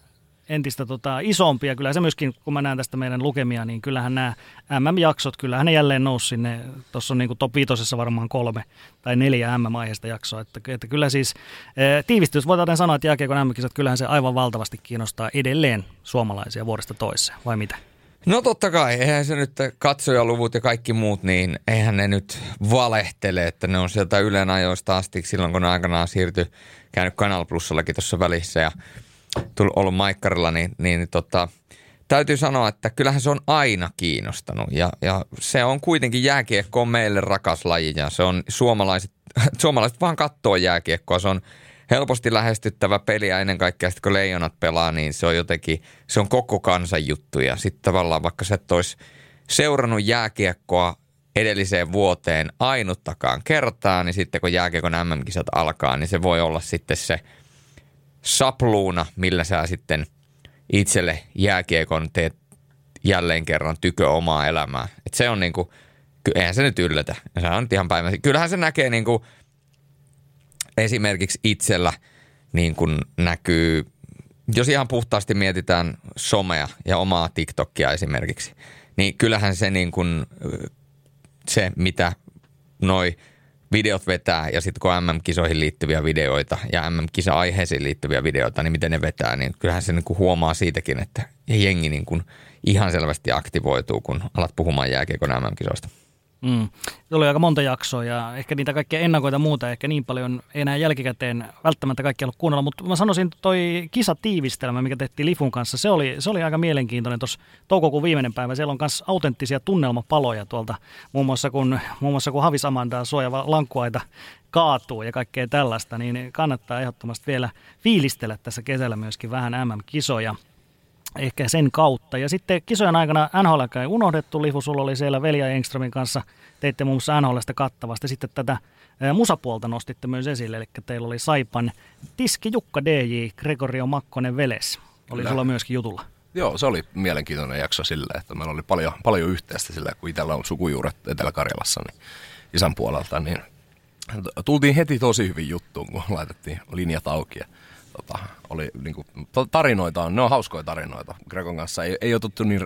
entistä tota, isompia. Kyllä se myöskin, kun mä näen tästä meidän lukemia, niin kyllähän nämä MM-jaksot, kyllähän ne jälleen nousi sinne. Tuossa on niin kuin top 5 varmaan kolme tai neljä MM-aiheista jaksoa. Että, että kyllä siis e, tiivistys, voidaan sanoa, että jääkiekon MM-kisat, kyllähän se aivan valtavasti kiinnostaa edelleen suomalaisia vuodesta toiseen, vai mitä? No totta kai, eihän se nyt katsojaluvut ja kaikki muut, niin eihän ne nyt valehtele, että ne on sieltä Ylen ajoista asti silloin, kun ne aikanaan siirtyi, käynyt Kanal Plusallakin tuossa välissä ja tullut, ollut Maikkarilla, niin, niin tota, täytyy sanoa, että kyllähän se on aina kiinnostanut. Ja, ja se on kuitenkin jääkiekko on meille rakas laji ja se on suomalaiset, suomalaiset vaan kattoo jääkiekkoa. Se on helposti lähestyttävä peli ja ennen kaikkea sitten kun leijonat pelaa, niin se on jotenkin, se on koko kansan juttu. Ja sitten tavallaan vaikka sä et olisi seurannut jääkiekkoa edelliseen vuoteen ainuttakaan kertaa, niin sitten kun jääkiekon MM-kisat alkaa, niin se voi olla sitten se – sapluuna, millä sä sitten itselle jääkiekon teet jälleen kerran tykö omaa elämää. Et se on niinku, eihän se nyt yllätä. Se on ihan päivä. Kyllähän se näkee niinku esimerkiksi itsellä niin kuin näkyy, jos ihan puhtaasti mietitään somea ja omaa TikTokia esimerkiksi, niin kyllähän se niin kuin, se, mitä noi – videot vetää ja sitten kun MM-kisoihin liittyviä videoita ja MM-kisa-aiheisiin liittyviä videoita, niin miten ne vetää, niin kyllähän se niin kuin huomaa siitäkin, että jengi niin kuin ihan selvästi aktivoituu, kun alat puhumaan jääkiekon MM-kisoista. Mm. Oli aika monta jaksoa ja ehkä niitä kaikkia ennakoita muuta ehkä niin paljon ei enää jälkikäteen välttämättä kaikki ollut kuunnella, mutta mä sanoisin toi kisatiivistelmä, mikä tehtiin Lifun kanssa, se oli, se oli aika mielenkiintoinen tuossa toukokuun viimeinen päivä. Siellä on myös autenttisia tunnelmapaloja tuolta, muun muassa kun, muun muassa kun Havis Amandaa suojava lankkuaita kaatuu ja kaikkea tällaista, niin kannattaa ehdottomasti vielä fiilistellä tässä kesällä myöskin vähän MM-kisoja ehkä sen kautta. Ja sitten kisojen aikana NHL ei unohdettu, Lifu, sulla oli siellä Velja Engströmin kanssa, teitte muun muassa NHLstä kattavasti. Sitten tätä musapuolta nostitte myös esille, eli teillä oli Saipan Tiski Jukka DJ, Gregorio Makkonen Veles. Oli Kyllä. sulla myöskin jutulla. Joo, se oli mielenkiintoinen jakso sille, että meillä oli paljon, paljon yhteistä sillä, kun itsellä on sukujuuret Etelä-Karjalassa, niin isän puolelta, niin tultiin heti tosi hyvin juttuun, kun laitettiin linjat auki. Ja tota, oli niin kuin, tarinoita on, ne on hauskoja tarinoita. Grekon kanssa ei, ei otettu niin,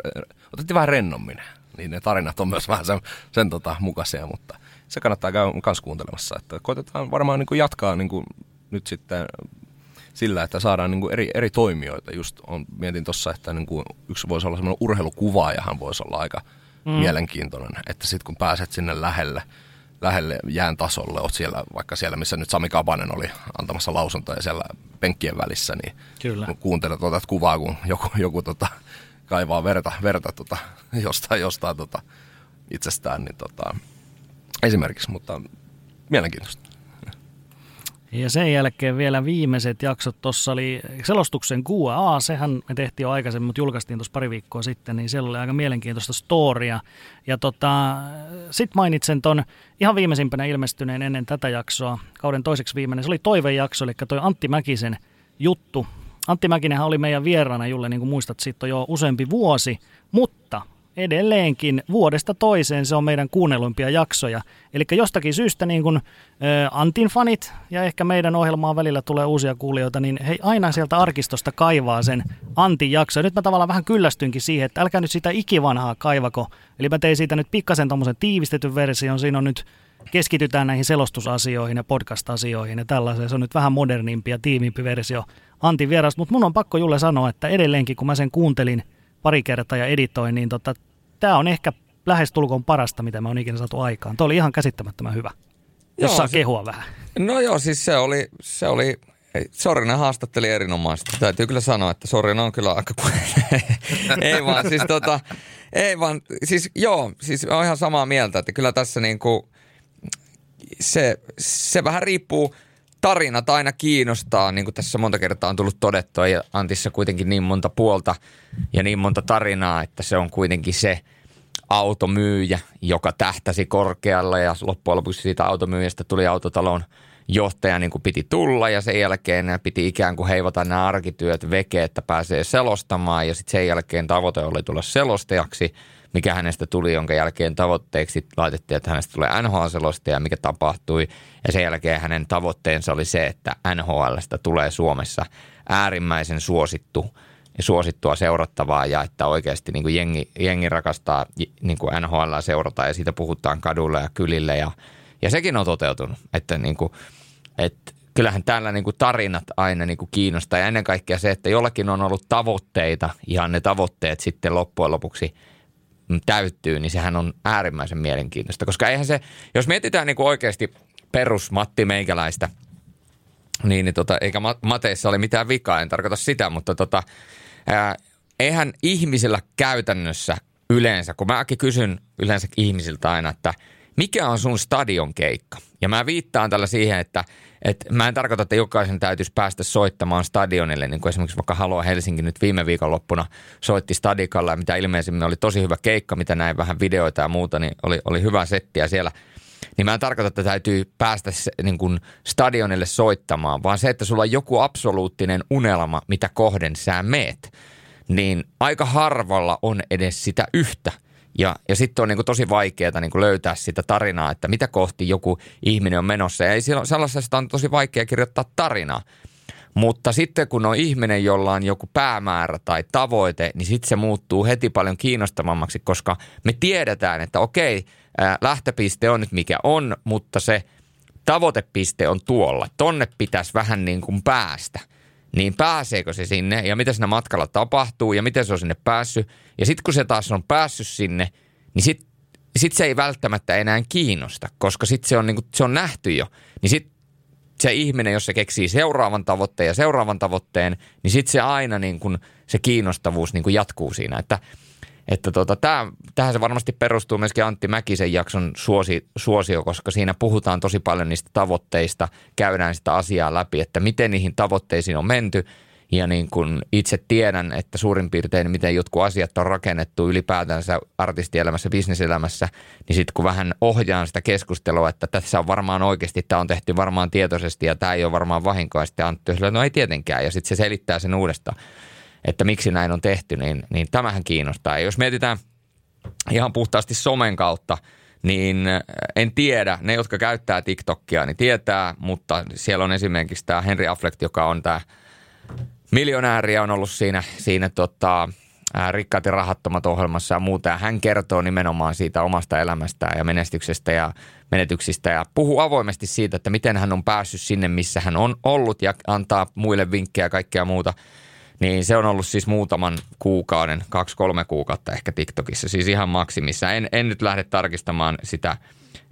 otettiin vähän rennommin. Niin ne tarinat on myös vähän sen, sen tota, mukaisia, mutta se kannattaa käydä myös kuuntelemassa. Että koitetaan varmaan niin kuin jatkaa niin kuin nyt sitten sillä, että saadaan niin kuin eri, eri toimijoita. Just on, mietin tuossa, että niin kuin yksi voisi olla semmoinen urheilukuvaajahan voisi olla aika mm. mielenkiintoinen. Että sitten kun pääset sinne lähelle – lähelle jään tasolle, oot siellä, vaikka siellä, missä nyt Sami Kapanen oli antamassa lausuntoja siellä penkkien välissä, niin Kyllä. kun kuuntelet, otat kuvaa, kun joku, joku tota, kaivaa verta, verta tota, jostain, jostain tota, itsestään, niin tota, esimerkiksi, mutta mielenkiintoista. Ja sen jälkeen vielä viimeiset jaksot, tuossa oli selostuksen QA, sehän me tehtiin jo aikaisemmin, mutta julkaistiin tuossa pari viikkoa sitten, niin siellä oli aika mielenkiintoista storia. Ja tota, sitten mainitsen ton ihan viimeisimpänä ilmestyneen ennen tätä jaksoa, kauden toiseksi viimeinen, se oli toivejakso, eli toi Antti Mäkisen juttu. Antti Mäkinenhän oli meidän vieraana, Julle, niin kuin muistat, siitä on jo useampi vuosi, mutta edelleenkin vuodesta toiseen se on meidän kuunnelluimpia jaksoja. Eli jostakin syystä niin kun, Antin fanit ja ehkä meidän ohjelmaan välillä tulee uusia kuulijoita, niin he aina sieltä arkistosta kaivaa sen Antin jakso. Ja nyt mä tavallaan vähän kyllästynkin siihen, että älkää nyt sitä ikivanhaa kaivako. Eli mä tein siitä nyt pikkasen tuommoisen tiivistetyn version. Siinä on nyt keskitytään näihin selostusasioihin ja podcast-asioihin ja tällaiseen. Se on nyt vähän modernimpi ja tiivimpi versio Antin vierasta, mutta mun on pakko Julle sanoa, että edelleenkin kun mä sen kuuntelin – pari kertaa ja editoin, niin tota, tämä on ehkä lähestulkoon parasta, mitä mä oon ikinä saatu aikaan. Tuo oli ihan käsittämättömän hyvä, jos joo, saa se, kehua vähän. No joo, siis se oli, se oli Sorina haastatteli erinomaisesti. Täytyy kyllä sanoa, että Sorina on kyllä aika... ei vaan, siis tota, ei vaan, siis joo, siis on ihan samaa mieltä, että kyllä tässä niinku, se, se vähän riippuu, tarinat aina kiinnostaa, niin kuin tässä monta kertaa on tullut todettua, ja Antissa kuitenkin niin monta puolta ja niin monta tarinaa, että se on kuitenkin se automyyjä, joka tähtäsi korkealla ja loppujen lopuksi siitä automyyjästä tuli autotalon johtaja niin kuin piti tulla ja sen jälkeen piti ikään kuin heivata nämä arkityöt veke, että pääsee selostamaan ja sitten sen jälkeen tavoite oli tulla selostajaksi, mikä hänestä tuli, jonka jälkeen tavoitteeksi laitettiin, että hänestä tulee nhl ja mikä tapahtui. Ja sen jälkeen hänen tavoitteensa oli se, että NHLstä tulee Suomessa äärimmäisen suosittu ja suosittua seurattavaa ja että oikeasti niin kuin jengi, jengi rakastaa niin kuin NHL seurata ja siitä puhutaan kadulla ja kylille ja, ja sekin on toteutunut, että niin kuin, että kyllähän täällä niin kuin tarinat aina niin kuin kiinnostaa ja ennen kaikkea se, että jollakin on ollut tavoitteita ja ne tavoitteet sitten loppujen lopuksi täyttyy, niin sehän on äärimmäisen mielenkiintoista, koska eihän se, jos mietitään niin kuin oikeasti perus Matti Meikäläistä, niin, niin tota, eikä Mateissa ole mitään vikaa, en tarkoita sitä, mutta tota, ää, eihän ihmisillä käytännössä yleensä, kun mäkin kysyn yleensä ihmisiltä aina, että mikä on sun stadion keikka? Ja mä viittaan tällä siihen, että, että mä en tarkoita, että jokaisen täytyisi päästä soittamaan stadionille, niin kuin esimerkiksi vaikka Halo Helsinki nyt viime viikonloppuna soitti stadikalla, ja mitä ilmeisimmin oli tosi hyvä keikka, mitä näin vähän videoita ja muuta, niin oli, oli hyvä settiä siellä. Niin mä en tarkoita, että täytyy päästä niin kuin stadionille soittamaan, vaan se, että sulla on joku absoluuttinen unelma, mitä kohden sä meet, niin aika harvalla on edes sitä yhtä – ja, ja sitten on niin kuin tosi vaikeaa niin kuin löytää sitä tarinaa, että mitä kohti joku ihminen on menossa. Ja sellaisesta on tosi vaikea kirjoittaa tarinaa. Mutta sitten kun on ihminen, jolla on joku päämäärä tai tavoite, niin sitten se muuttuu heti paljon kiinnostavammaksi, koska me tiedetään, että okei, lähtöpiste on nyt mikä on, mutta se tavoitepiste on tuolla. Tonne pitäisi vähän niin kuin päästä – niin pääseekö se sinne ja mitä siinä matkalla tapahtuu ja miten se on sinne päässyt. Ja sitten kun se taas on päässyt sinne, niin sitten sit se ei välttämättä enää kiinnosta, koska sitten se, on niinku, se on nähty jo. Niin sitten se ihminen, jos se keksii seuraavan tavoitteen ja seuraavan tavoitteen, niin sitten se aina niin kun, se kiinnostavuus niin kun jatkuu siinä. Että että tota, tää, tähän se varmasti perustuu myöskin Antti Mäkisen jakson suosi, suosio, koska siinä puhutaan tosi paljon niistä tavoitteista, käydään sitä asiaa läpi, että miten niihin tavoitteisiin on menty. Ja niin kun itse tiedän, että suurin piirtein miten jotkut asiat on rakennettu ylipäätänsä artistielämässä, bisneselämässä, niin sitten kun vähän ohjaan sitä keskustelua, että tässä on varmaan oikeasti, tämä on tehty varmaan tietoisesti ja tämä ei ole varmaan vahinkoa, sitten Antti no ei tietenkään, ja sitten se selittää sen uudestaan että miksi näin on tehty, niin, niin tämähän kiinnostaa. Ja jos mietitään ihan puhtaasti somen kautta, niin en tiedä, ne jotka käyttää TikTokia, niin tietää, mutta siellä on esimerkiksi tämä Henry Affleck, joka on tämä miljonääri on ollut siinä, siinä tota, rikkaat ja rahattomat ohjelmassa ja muuta. Ja hän kertoo nimenomaan siitä omasta elämästään ja menestyksestä ja menetyksistä ja puhuu avoimesti siitä, että miten hän on päässyt sinne, missä hän on ollut ja antaa muille vinkkejä ja kaikkea muuta – niin se on ollut siis muutaman kuukauden, kaksi-kolme kuukautta ehkä TikTokissa, siis ihan maksimissa. En, en nyt lähde tarkistamaan sitä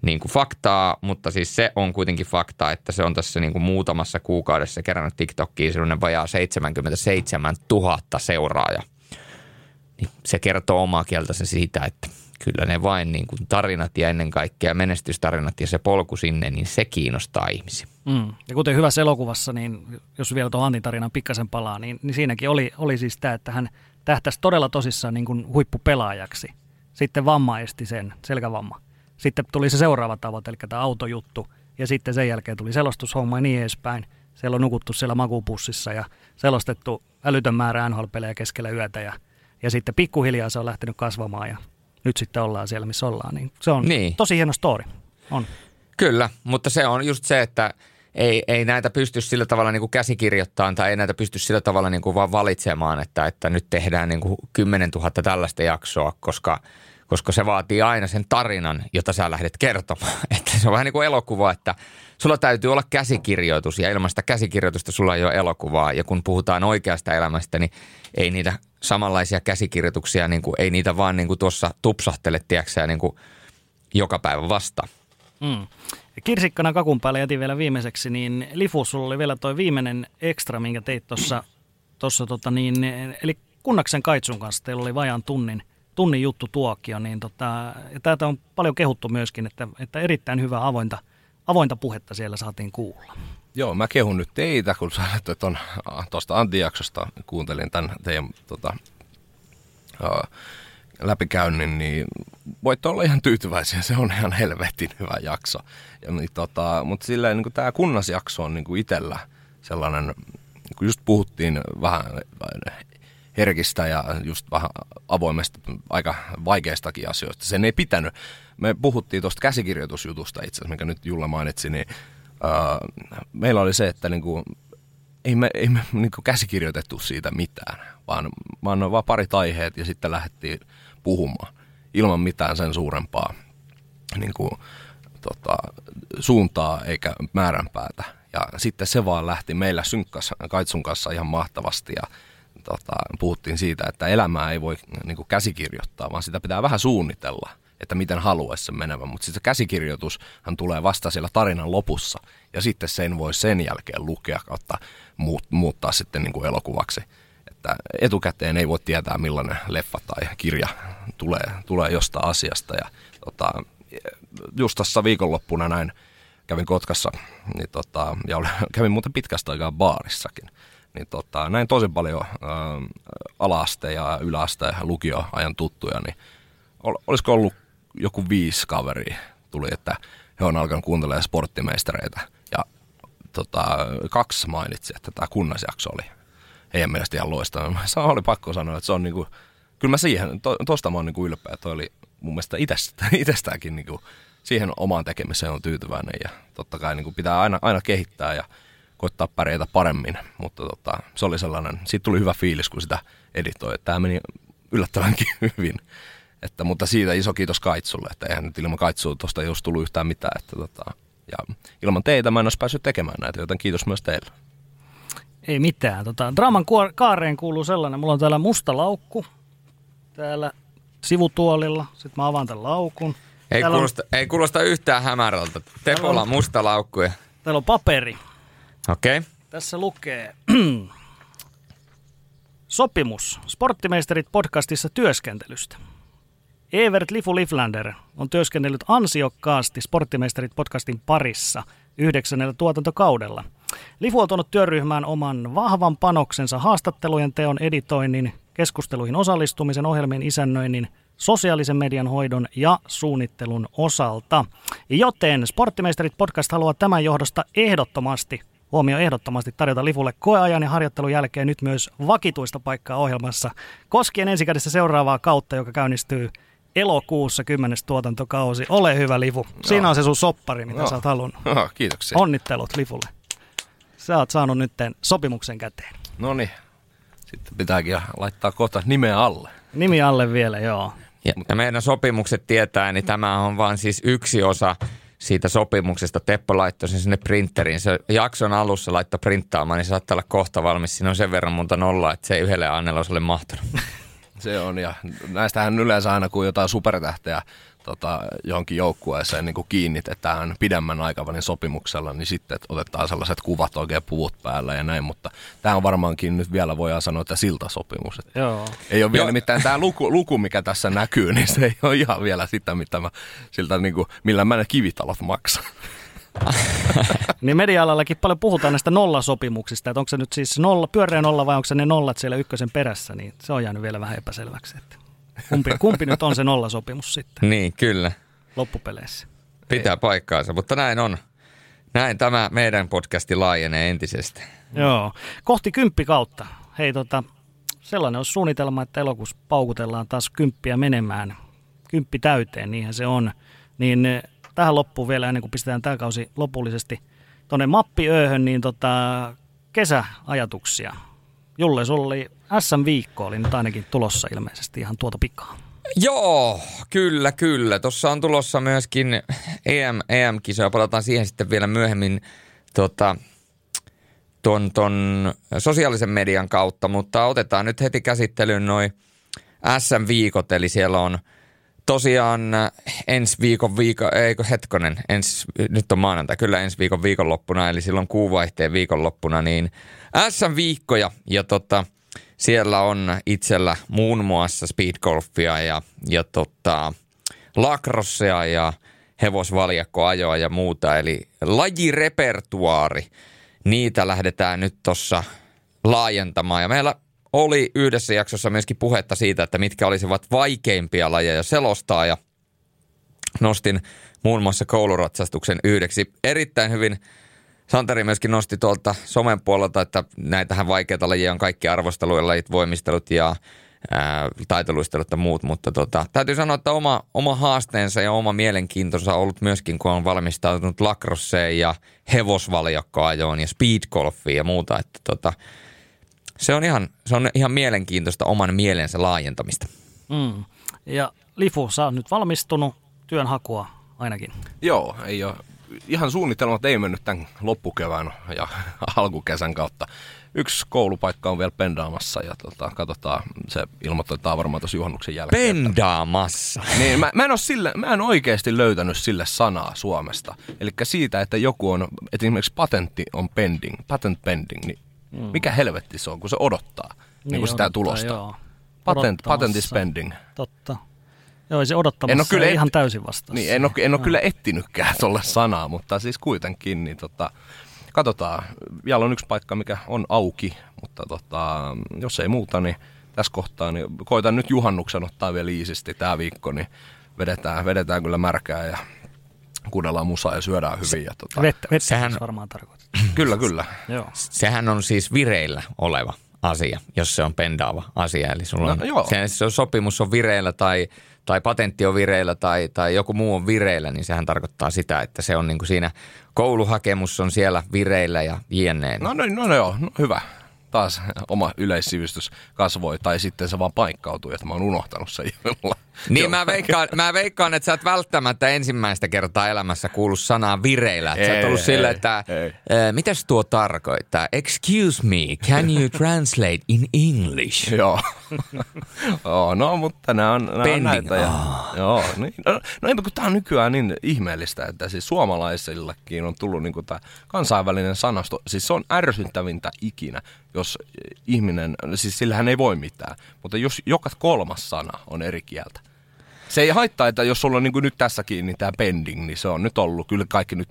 niin kuin faktaa, mutta siis se on kuitenkin fakta, että se on tässä niin kuin muutamassa kuukaudessa kerännyt TikTokiin sellainen vajaa 77 000 seuraaja. Niin se kertoo omaa kieltänsä siitä, että kyllä ne vain niin kuin tarinat ja ennen kaikkea menestystarinat ja se polku sinne, niin se kiinnostaa ihmisiä. Mm. Ja kuten hyvässä elokuvassa, niin jos vielä tuon Antin tarinan pikkasen palaa, niin, niin siinäkin oli, oli siis tämä, että hän tähtäisi todella tosissaan niin kuin huippupelaajaksi. Sitten vamma esti sen, selkävamma. Sitten tuli se seuraava tavoite, eli tämä autojuttu. Ja sitten sen jälkeen tuli selostushomma ja niin edespäin. Siellä on nukuttu siellä makupussissa ja selostettu älytön määrä NHL-pelejä keskellä yötä. Ja, ja sitten pikkuhiljaa se on lähtenyt kasvamaan ja nyt sitten ollaan siellä, missä ollaan. Niin se on niin. tosi hieno story. On. Kyllä, mutta se on just se, että ei, ei näitä pysty sillä tavalla niin kuin käsikirjoittamaan tai ei näitä pysty sillä tavalla niin kuin vaan valitsemaan, että, että nyt tehdään niin kuin 10 000 tällaista jaksoa, koska, koska se vaatii aina sen tarinan, jota sä lähdet kertomaan. Että se on vähän niin kuin elokuva, että sulla täytyy olla käsikirjoitus ja ilman sitä käsikirjoitusta sulla ei ole elokuvaa. Ja kun puhutaan oikeasta elämästä, niin ei niitä samanlaisia käsikirjoituksia, niin kuin, ei niitä vaan niin kuin tuossa tupsahtele, tiedätkö, niin kuin joka päivä vasta. Mm. Kirsikkana kakun päälle jätin vielä viimeiseksi, niin Lifu, sulla oli vielä toi viimeinen ekstra, minkä teit tuossa, tossa, tota niin, eli Kunnaksen Kaitsun kanssa teillä oli vajaan tunnin, tunnin juttu tuokio, niin tota, ja täältä on paljon kehuttu myöskin, että, että erittäin hyvää avointa, avointa puhetta siellä saatiin kuulla. Joo, mä kehun nyt teitä, kun sä tuon tuosta Antti-jaksosta kuuntelin tämän teidän tota, uh, läpikäynnin, niin voitte olla ihan tyytyväisiä. Se on ihan helvetin hyvä jakso. Ja, niin, tota, mutta silleen niin tämä kunnasjakso on niin kuin itsellä sellainen, kun just puhuttiin vähän herkistä ja just vähän avoimesta, aika vaikeistakin asioista. Sen ei pitänyt. Me puhuttiin tuosta käsikirjoitusjutusta itse asiassa, mikä nyt Julla mainitsi, niin meillä oli se, että niinku, ei me, ei me niinku käsikirjoitettu siitä mitään, vaan, vaan vaan parit aiheet ja sitten lähdettiin puhumaan ilman mitään sen suurempaa niinku, tota, suuntaa eikä määränpäätä. Ja sitten se vaan lähti meillä synkkas Kaitsun kanssa ihan mahtavasti ja tota, puhuttiin siitä, että elämää ei voi niin kuin käsikirjoittaa, vaan sitä pitää vähän suunnitella, että miten haluaisi sen menevän. Mutta sitten se käsikirjoitushan tulee vasta siellä tarinan lopussa ja sitten sen voi sen jälkeen lukea kautta muut, muuttaa sitten niin kuin elokuvaksi. Että etukäteen ei voi tietää millainen leffa tai kirja tulee, tulee jostain asiasta ja tota, just tässä viikonloppuna näin kävin Kotkassa niin tota, ja olin, kävin muuten pitkästä aikaa baarissakin. Niin tota, näin tosi paljon ä, alaaste ja yläaste ja lukioajan tuttuja, niin ol, olisiko ollut joku viisi kaveria tuli, että he on alkanut kuuntelemaan sporttimeistereitä. Ja tota, kaksi mainitsi, että tämä kunnasjakso oli heidän mielestä ihan loistava. Se oli pakko sanoa, että se on niinku, kyllä mä siihen, to, tosta mä oon niinku ylpeä. Toi oli mun mielestä itsestä, itsestäänkin niinku, siihen omaan tekemiseen on tyytyväinen ja totta kai niin kuin pitää aina, aina kehittää ja koittaa pärjätä paremmin, mutta tota, se oli sellainen, siitä tuli hyvä fiilis, kun sitä editoi, että tämä meni yllättävänkin hyvin. Että, mutta siitä iso kiitos Kaitsulle, että eihän nyt ilman Kaitsua tuosta ei olisi tullut yhtään mitään. Että, tota, ja ilman teitä mä en olisi päässyt tekemään näitä, joten kiitos myös teille. Ei mitään. Tota, draaman kaareen kuuluu sellainen, mulla on täällä musta laukku, täällä sivutuolilla, sitten mä avaan tämän laukun. Ei kuulosta, on... ei kuulosta yhtään hämärältä. Tepolla on... musta laukkuja. Täällä on paperi. Okei. Okay. Tässä lukee sopimus Sporttimeisterit podcastissa työskentelystä. Evert Lifu Liflander on työskennellyt ansiokkaasti Sporttimeisterit podcastin parissa yhdeksännellä tuotantokaudella. Lifu on tuonut työryhmään oman vahvan panoksensa haastattelujen teon editoinnin, keskusteluihin osallistumisen, ohjelmien isännöinnin – sosiaalisen median hoidon ja suunnittelun osalta. Joten Sporttimeisterit podcast haluaa tämän johdosta ehdottomasti huomio ehdottomasti tarjota Lifulle koeajan ja harjoittelun jälkeen nyt myös vakituista paikkaa ohjelmassa, koskien ensikädessä seuraavaa kautta, joka käynnistyy elokuussa kymmenes tuotantokausi. Ole hyvä Livu. Siinä on se sun soppari, mitä no. sä oot halunnut. No, kiitoksia. Onnittelut Lifulle. Sä oot saanut nyt sopimuksen käteen. No niin. Sitten pitääkin laittaa kohta nimeä alle. Nimi alle vielä, joo. Ja, ja meidän sopimukset tietää, niin tämä on vain siis yksi osa siitä sopimuksesta. Teppo laittoi sen sinne printeriin. Se jakson alussa laittoi printtaamaan, niin se saattaa olla kohta valmis. Siinä on sen verran monta nollaa, että se ei yhdelle Annella olisi mahtunut. Se on, ja näistähän yleensä aina, kun jotain supertähteä tota, johonkin joukkueeseen niin kiinnitetään pidemmän aikavälin sopimuksella, niin sitten otetaan sellaiset kuvat oikein puvut päällä ja näin, mutta tämä on varmaankin nyt vielä voidaan sanoa, että siltasopimus. Että Joo. Ei ole vielä nimittäin tämä luku, luku, mikä tässä näkyy, niin se ei ole ihan vielä sitä, mitä mä, siltä, niin kuin, millä mä ne kivitalot maksan. niin media-alallakin paljon puhutaan näistä nollasopimuksista, että onko se nyt siis nolla, pyöreä nolla vai onko se ne nollat siellä ykkösen perässä, niin se on jäänyt vielä vähän epäselväksi. Että kumpi, kumpi nyt on se nollasopimus sitten? Niin, kyllä. Loppupeleissä. Pitää paikkaansa, mutta näin on. Näin tämä meidän podcasti laajenee entisestä. Joo, kohti kymppi kautta. Hei tota, sellainen on suunnitelma, että elokuussa paukutellaan taas kymppiä menemään. Kymppi täyteen, niinhän se on. Niin tähän loppuun vielä ennen kuin pistetään tämä kausi lopullisesti tuonne mappiööhön, niin tota, kesäajatuksia. Julle, sulla oli SM-viikko, oli nyt ainakin tulossa ilmeisesti ihan tuota pikaa. Joo, kyllä, kyllä. Tuossa on tulossa myöskin EM, EM-kisoja. Palataan siihen sitten vielä myöhemmin tota, ton, ton sosiaalisen median kautta, mutta otetaan nyt heti käsittelyyn noin SM-viikot, eli siellä on – tosiaan ensi viikon viikon, eikö hetkonen, ens, nyt on maanantai, kyllä ensi viikon viikonloppuna, eli silloin kuuvaihteen viikonloppuna, niin SM-viikkoja ja tota, siellä on itsellä muun muassa speedgolfia ja, ja tota, lakrossia ja hevosvaljakkoajoa ja muuta, eli lajirepertuaari, niitä lähdetään nyt tuossa laajentamaan. Ja meillä oli yhdessä jaksossa myöskin puhetta siitä, että mitkä olisivat vaikeimpia lajeja selostaa ja nostin muun muassa kouluratsastuksen yhdeksi. Erittäin hyvin Santeri myöskin nosti tuolta somen puolelta, että näitähän vaikeita lajeja on kaikki arvostelujen lajit, voimistelut ja ää, taitoluistelut ja muut, mutta tota, täytyy sanoa, että oma, oma haasteensa ja oma mielenkiintonsa on ollut myöskin, kun on valmistautunut lacrosseen ja hevosvaljakkoajoon ja speedgolfiin ja muuta, että tota, se on ihan, se on ihan mielenkiintoista oman mielensä laajentamista. Mm. Ja Lifu, sä oot nyt valmistunut työnhakua ainakin. Joo, ei ole. Ihan suunnitelmat ei mennyt tämän loppukevään ja alkukesän kautta. Yksi koulupaikka on vielä pendaamassa ja tota, katsotaan, se ilmoitetaan varmaan tuossa juhannuksen jälkeen. Pendaamassa? Niin, mä, mä, en sille, mä en oikeasti löytänyt sille sanaa Suomesta. Eli siitä, että joku on, että esimerkiksi patentti on pending, patent pending, niin mm. mikä helvetti se on, kun se odottaa niin, niin kuin sitä tulosta. Joo. Patent, patent is pending. Totta. Joo, se odottamassa en ole kyllä et... ihan täysin vastassa. Niin, en ole, en ole no. kyllä etsinytkään tuolle sanaa, mutta siis kuitenkin, niin tota, katsotaan. Vielä on yksi paikka, mikä on auki, mutta tota, jos ei muuta, niin tässä kohtaa, niin koitan nyt juhannuksen ottaa vielä iisisti tämä viikko, niin vedetään, vedetään kyllä märkää ja kuunnellaan musaa ja syödään hyvin. Ja tota... Vettä, vettä Sehän... varmaan tarkoittaa. kyllä, kyllä. Joo. Sehän on siis vireillä oleva asia, jos se on pendaava asia. Eli sulla on, no, joo. Se, se on sopimus on vireillä tai, tai patentti on vireillä tai, tai joku muu on vireillä, niin sehän tarkoittaa sitä, että se on niin kuin siinä kouluhakemus on siellä vireillä ja jne. No, no, no, no joo, no, hyvä taas oma yleissivistys kasvoi, tai sitten se vaan paikkautui, että mä oon unohtanut sen jolla. Niin mä veikkaan, mä veikkaan, että sä et välttämättä ensimmäistä kertaa elämässä kuullut sanaa vireillä. Että ei, sä oot ollut sillä, että mitäs tuo tarkoittaa? Excuse me, can you translate in English? joo. oh, no, mutta nämä on, nämä on näitä. Ja, oh. joo, niin, no, no eipä kun tää on nykyään niin ihmeellistä, että siis suomalaisillakin on tullut niin tämä kansainvälinen sanasto. Siis se on ärsyttävintä ikinä, jos ihminen, siis sillähän ei voi mitään, mutta jos joka kolmas sana on eri kieltä. Se ei haittaa, että jos sulla on niin kuin nyt tässäkin niin tämä pending, niin se on nyt ollut, kyllä kaikki nyt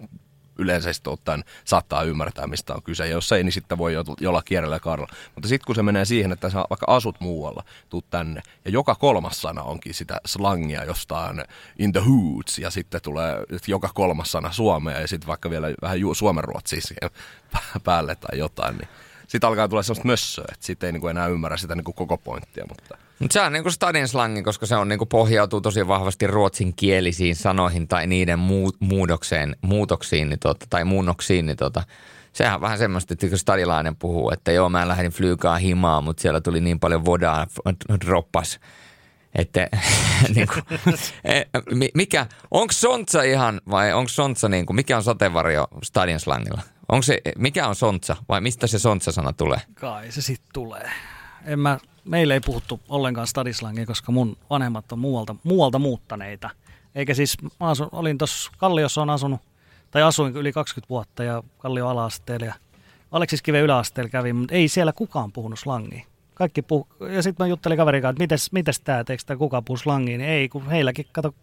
yleisesti ottaen saattaa ymmärtää, mistä on kyse. Ja jos ei, niin sitten voi jolla kierrellä ja kaarella. Mutta sitten kun se menee siihen, että sä vaikka asut muualla, tuut tänne, ja joka kolmas sana onkin sitä slangia jostain in the hoods, ja sitten tulee joka kolmas sana suomea, ja sitten vaikka vielä vähän suomenruotsia siihen päälle tai jotain, niin sitten alkaa tulla semmoista mössöä, että sitten ei niinku enää ymmärrä sitä niinku koko pointtia. Mutta mutta se on niinku stadin slangi, koska se on niinku pohjautuu tosi vahvasti ruotsinkielisiin sanoihin tai niiden muu, muudokseen, muutoksiin niin tota, tai muunnoksiin. Niin tota, sehän on vähän semmoista, että kun stadilainen puhuu, että joo mä lähdin flygaa himaan, mutta siellä tuli niin paljon vodaa droppas. Että niinku, e, mikä, onko sontsa ihan vai onko sontsa niinku, mikä on sateenvarjo stadin slangilla? Onko se, mikä on sontsa vai mistä se sontsa-sana tulee? Kai se sitten tulee. En mä, meillä ei puhuttu ollenkaan stadislangia, koska mun vanhemmat on muualta, muualta muuttaneita. Eikä siis, mä asun, olin tuossa Kalliossa on asunut, tai asuin yli 20 vuotta ja Kallio ala-asteella ja Aleksis Kive yläasteella kävin, mutta ei siellä kukaan puhunut slangia. Kaikki puhu, ja sitten mä juttelin kaverin kanssa, että mites, mites tää, teekö tää kukaan puhu slangia, niin ei, kun heilläkin, kato,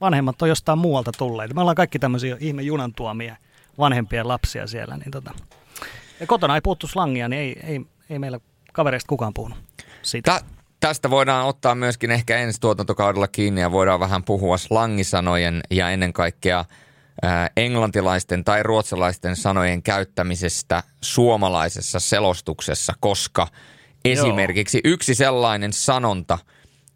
vanhemmat on jostain muualta tulleet. Me ollaan kaikki tämmöisiä ihme junan tuomia vanhempien lapsia siellä. Niin tota. Ja kotona ei puhuttu slangia, niin ei, ei, ei meillä kavereista kukaan puhunut siitä. Tä, tästä voidaan ottaa myöskin ehkä ensi tuotantokaudella kiinni ja voidaan vähän puhua slangisanojen ja ennen kaikkea englantilaisten tai ruotsalaisten sanojen käyttämisestä suomalaisessa selostuksessa, koska esimerkiksi Joo. yksi sellainen sanonta,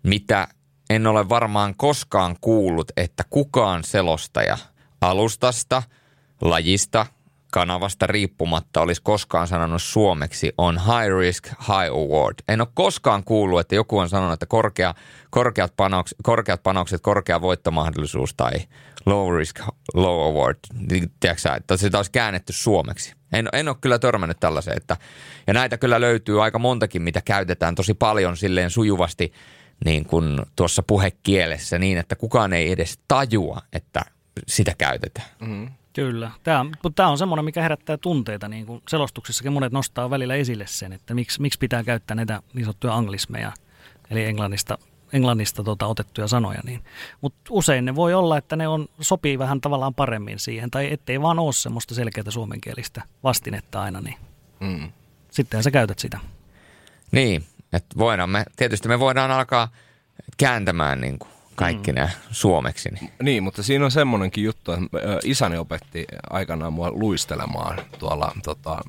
mitä en ole varmaan koskaan kuullut, että kukaan selostaja alustasta – lajista, kanavasta riippumatta olisi koskaan sanonut suomeksi on high risk, high award. En ole koskaan kuullut, että joku on sanonut, että korkea, korkeat, panokset, korkeat panokset, korkea voittomahdollisuus tai low risk, low award. Tiedätkö että sitä olisi käännetty suomeksi. En, en ole kyllä törmännyt tällaiseen. Että, ja näitä kyllä löytyy aika montakin, mitä käytetään tosi paljon silleen sujuvasti niin kuin tuossa puhekielessä niin, että kukaan ei edes tajua, että sitä käytetään. Mm-hmm. Kyllä, tämä, mutta tämä on semmoinen, mikä herättää tunteita, niin kuin selostuksissakin monet nostaa välillä esille sen, että miksi, miksi pitää käyttää näitä niin sanottuja anglismeja, eli englannista, englannista tota, otettuja sanoja. Niin. Mutta usein ne voi olla, että ne on, sopii vähän tavallaan paremmin siihen, tai ettei vaan ole semmoista selkeää suomenkielistä vastinetta aina, niin mm. sittenhän sä käytät sitä. Niin, että voidaan me, tietysti me voidaan alkaa kääntämään niin kuin kaikki mm. ne suomeksi. Niin. niin, mutta siinä on semmoinenkin juttu, että isäni opetti aikanaan mua luistelemaan tuolla tota,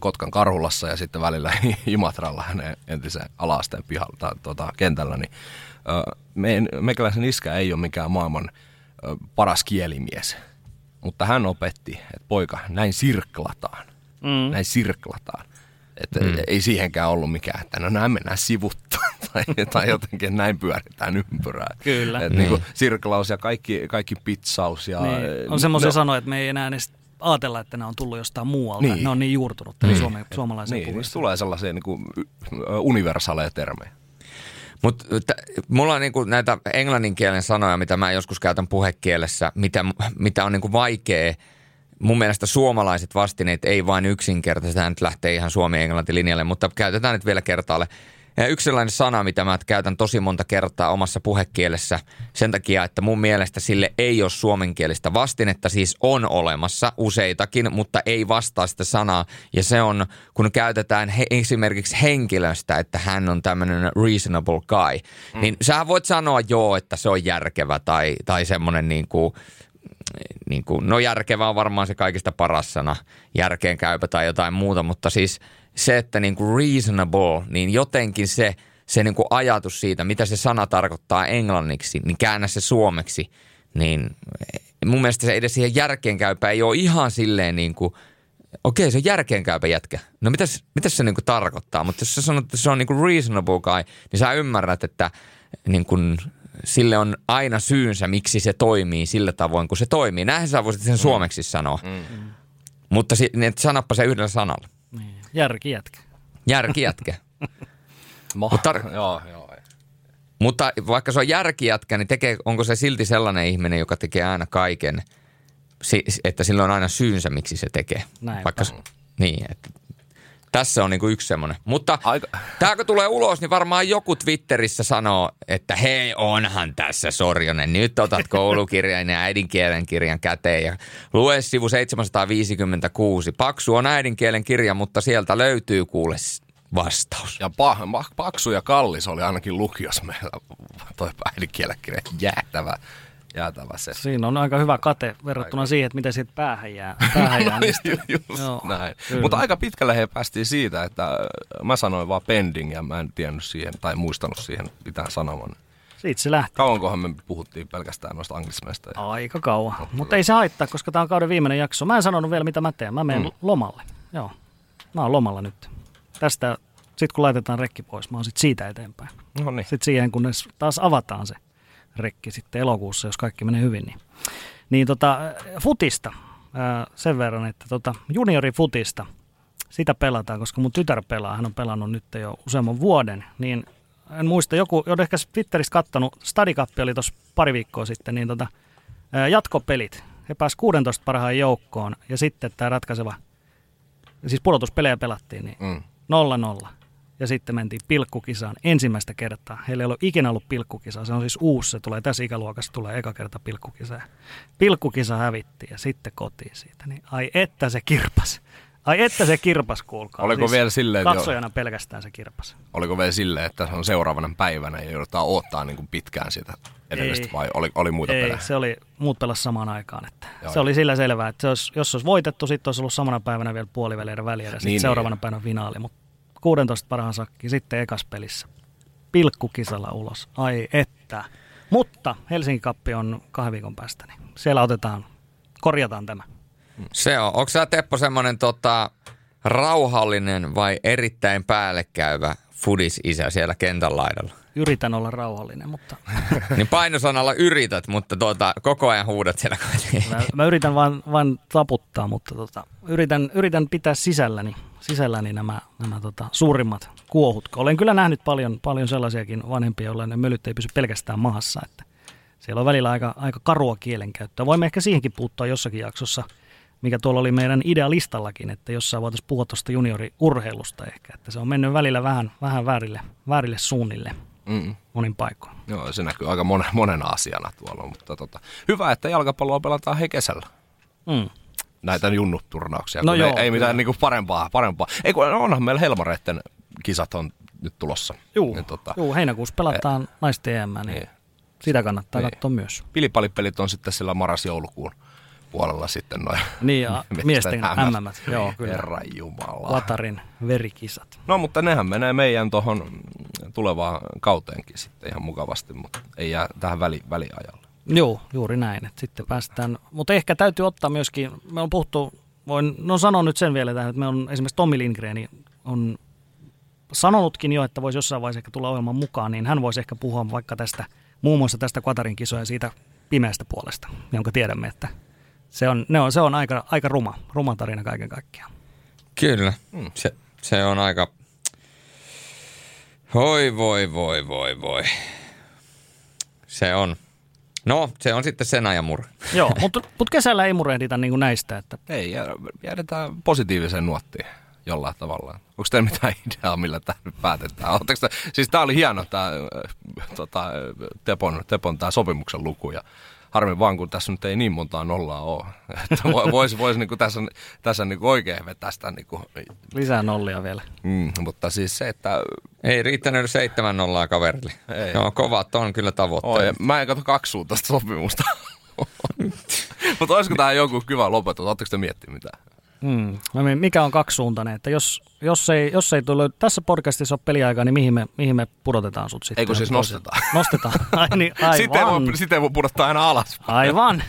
Kotkan Karhulassa ja sitten välillä Imatralla hänen entisen alaasteen pihalla, tai, tuota, kentällä, niin me, meikäläisen iskä ei ole mikään maailman paras kielimies, mutta hän opetti, että poika, näin sirklataan, mm. näin sirklataan. Että mm. ei siihenkään ollut mikään, että no näin mennään sivuttaa tai, tai jotenkin näin pyöritään ympyrää. Kyllä. Että niin. niin sirklaus ja kaikki, kaikki pizzaus. Ja, niin. On semmoisia no, sanoja, että me ei enää edes ajatella, että ne on tullut jostain muualta. Niin. Ne on niin juurtunut tänne niin. Suome, suomalaiseen niin, niin tulee sellaisia niin kuin, universaaleja termejä. Mutta mulla on niinku näitä englannin kielen sanoja, mitä mä joskus käytän puhekielessä, mitä, mitä on niinku vaikea. Mun mielestä suomalaiset vastineet ei vain yksinkertaisesti, tämä nyt lähtee ihan suomi-englanti linjalle, mutta käytetään nyt vielä kertaalle. Ja yksi sellainen sana, mitä mä käytän tosi monta kertaa omassa puhekielessä sen takia, että mun mielestä sille ei ole suomenkielistä vastinetta, siis on olemassa useitakin, mutta ei vastaa sitä sanaa. Ja se on, kun käytetään he, esimerkiksi henkilöstä, että hän on tämmöinen reasonable guy, mm. niin sähän voit sanoa joo, että se on järkevä tai, tai semmoinen niin kuin, niin kuin, no järkevä on varmaan se kaikista paras sana, järkeenkäypä tai jotain muuta, mutta siis – se, että niin kuin reasonable, niin jotenkin se, se niin kuin ajatus siitä, mitä se sana tarkoittaa englanniksi, niin käännä se suomeksi, niin mun mielestä se edes siihen järkeenkäypä ei ole ihan silleen niin kuin, okei se on järkeenkäypä jätkä. No mitäs, mitäs se niin kuin tarkoittaa? Mutta jos sä sanot, että se on niin kuin reasonable guy, niin sä ymmärrät, että niin kuin, sille on aina syynsä, miksi se toimii sillä tavoin, kun se toimii. Näinhän sä voisit sen mm. suomeksi sanoa. Mm. Mm. Mutta si- niin, sanoppa se yhdellä sanalla. Niin. Järkijätkä. Järkijätkä. Mutta, joo, joo. Mutta vaikka se on järkijätkä, niin tekee, onko se silti sellainen ihminen, joka tekee aina kaiken, että sillä on aina syynsä, miksi se tekee. Näin vaikka, niin, että tässä on niinku yksi semmoinen. Mutta Aika... tämä kun tulee ulos, niin varmaan joku Twitterissä sanoo, että hei onhan tässä Sorjonen. Nyt otat koulukirjan ja äidinkielen kirjan käteen ja lue sivu 756. Paksu on äidinkielen kirja, mutta sieltä löytyy kuule vastaus. Ja pa- paksu ja kallis oli ainakin lukios meillä toi äidinkielen kirja jäätävä jäätävä se. Siinä on aika hyvä kate verrattuna aika. siihen, että miten siitä päähän jää. Päähän jää no, just Joo, näin. Mutta aika pitkälle he päästiin siitä, että äh, mä sanoin vaan pending ja mä en tiennyt siihen tai muistanut siihen mitään sanoman. Siitä se lähti. Kauankohan me puhuttiin pelkästään noista anglismeista? Ja... Aika kauan, mutta, mutta ei se haittaa, koska tämä on kauden viimeinen jakso. Mä en sanonut vielä, mitä mä teen. Mä menen mm. lomalle. Joo, mä oon lomalla nyt. Tästä, sitten kun laitetaan rekki pois, mä oon sit siitä eteenpäin. No niin. Sitten siihen, kunnes taas avataan se rekki sitten elokuussa, jos kaikki menee hyvin. Niin, niin tota, futista ää, sen verran, että tota, juniorifutista, sitä pelataan, koska mun tytär pelaa, hän on pelannut nyt jo useamman vuoden, niin en muista, joku, joku ehkä Twitterissä kattonut, Stadikappi oli tuossa pari viikkoa sitten, niin tota, ää, jatkopelit, he pääsivät 16 parhaan joukkoon, ja sitten tämä ratkaiseva, siis pudotuspelejä pelattiin, niin mm. 0-0 ja sitten mentiin pilkkukisaan ensimmäistä kertaa. Heillä ei ollut ikinä ollut pilkkukisaa, se on siis uusi, se tulee tässä ikäluokassa, tulee eka kerta pilkkukisa. Pilkkukisa hävitti ja sitten kotiin siitä, niin ai että se kirpas. Ai että se kirpas, kuulkaa. Oliko siis vielä silleen, katsojana jo, pelkästään se kirpas. Oliko vielä silleen, että se on seuraavana päivänä ja joudutaan odottaa niin kuin pitkään sitä edellisestä vai oli, oli muita ei, pelejä? se oli muut pelas samaan aikaan. Että se oli sillä selvää, että se olisi, jos olisi voitettu, sitten olisi ollut samana päivänä vielä puoliväliä väliä ja sitten niin, seuraavana niin. päivänä finaali. Mutta 16 parhaan sakki, sitten ekas pelissä. Pilkkukisalla ulos. Ai että. Mutta Helsingin kappi on kahden viikon päästä, niin siellä otetaan, korjataan tämä. Se on. Onko sä Teppo semmoinen tota, rauhallinen vai erittäin päällekäyvä fudis-isä siellä kentän laidalla? Yritän olla rauhallinen, mutta... niin painosanalla yrität, mutta tuota, koko ajan huudat siellä mä, mä yritän vaan, vaan taputtaa, mutta tota, yritän, yritän pitää sisälläni, sisälläni nämä, nämä tota, suurimmat kuohut. Olen kyllä nähnyt paljon, paljon sellaisiakin vanhempia, joilla ne mölyt ei pysy pelkästään maassa. Että siellä on välillä aika, aika karua kielenkäyttöä. Voimme ehkä siihenkin puuttua jossakin jaksossa – mikä tuolla oli meidän idealistallakin, että jossain voitaisiin puhua tuosta junioriurheilusta ehkä, että se on mennyt välillä vähän, vähän väärille, väärille suunnille mm. monin paikoin. Joo, se näkyy aika monen, monen asiana tuolla, mutta tota, hyvä, että jalkapalloa pelataan he kesällä. Mm. Näitä junnuturnauksia, no joo, ei, ei mitään niinku parempaa, parempaa. Ei kun onhan meillä Helmareitten kisat on nyt tulossa. Joo, niin, tota, juu heinäkuussa pelataan e- naisten EM, niin, niin Sitä kannattaa niin. katsoa myös. Pilipalipelit on sitten sillä maras-joulukuun puolella sitten noin. Niin, ja miesten MM. Joo, kyllä. Herran Jumala. Vatarin verikisat. No, mutta nehän menee meidän tuohon tulevaan kauteenkin sitten ihan mukavasti, mutta ei jää tähän väli, väliajalle. Joo, juuri näin. Että sitten päästään, mutta ehkä täytyy ottaa myöskin, me on puhuttu, voin, no sanon nyt sen vielä tähän, että me on esimerkiksi Tommi Lindgren on sanonutkin jo, että voisi jossain vaiheessa ehkä tulla ohjelman mukaan, niin hän voisi ehkä puhua vaikka tästä, muun muassa tästä Quatarin kisoja siitä pimeästä puolesta, jonka tiedämme, että se on, ne on, se on aika, aika ruma, ruma tarina kaiken kaikkiaan. Kyllä, mm. se, se on aika... Voi, voi, voi, voi, voi. Se on. No, se on sitten sen ajan murhe. Joo, mutta, mutta kesällä ei murehdita niin näistä. Että... Ei, jäädetään positiiviseen nuottiin jollain tavalla. Onko teillä mitään ideaa, millä tämä nyt päätetään? Te, siis tämä oli hieno tämä tota, Tepon, Tepon tämä sopimuksen luku ja harmi vaan, kun tässä nyt ei niin montaa nollaa ole. Että voisi vois niinku tässä, tässä niinku oikein vetää sitä. Niinku. Lisää nollia vielä. Mm, mutta siis se, että... Ei riittänyt seitsemän nollaa kaverille. Ei. Joo, kovat on kyllä tavoitteet. Oi, mä en katso kaksi sopimusta. mutta olisiko tämä joku hyvä lopetus? Oletteko te miettinyt mitään? Mm. Mikä on kaksisuuntainen, että jos, jos, ei, jos ei tule tässä podcastissa ole peliaikaa, niin mihin me, mihin me pudotetaan sut sitten? Eikö siis nostetaan? Nostetaan, Ai, niin, aivan. Sitten ei, voi, sitten voi pudottaa aina alas. Aivan.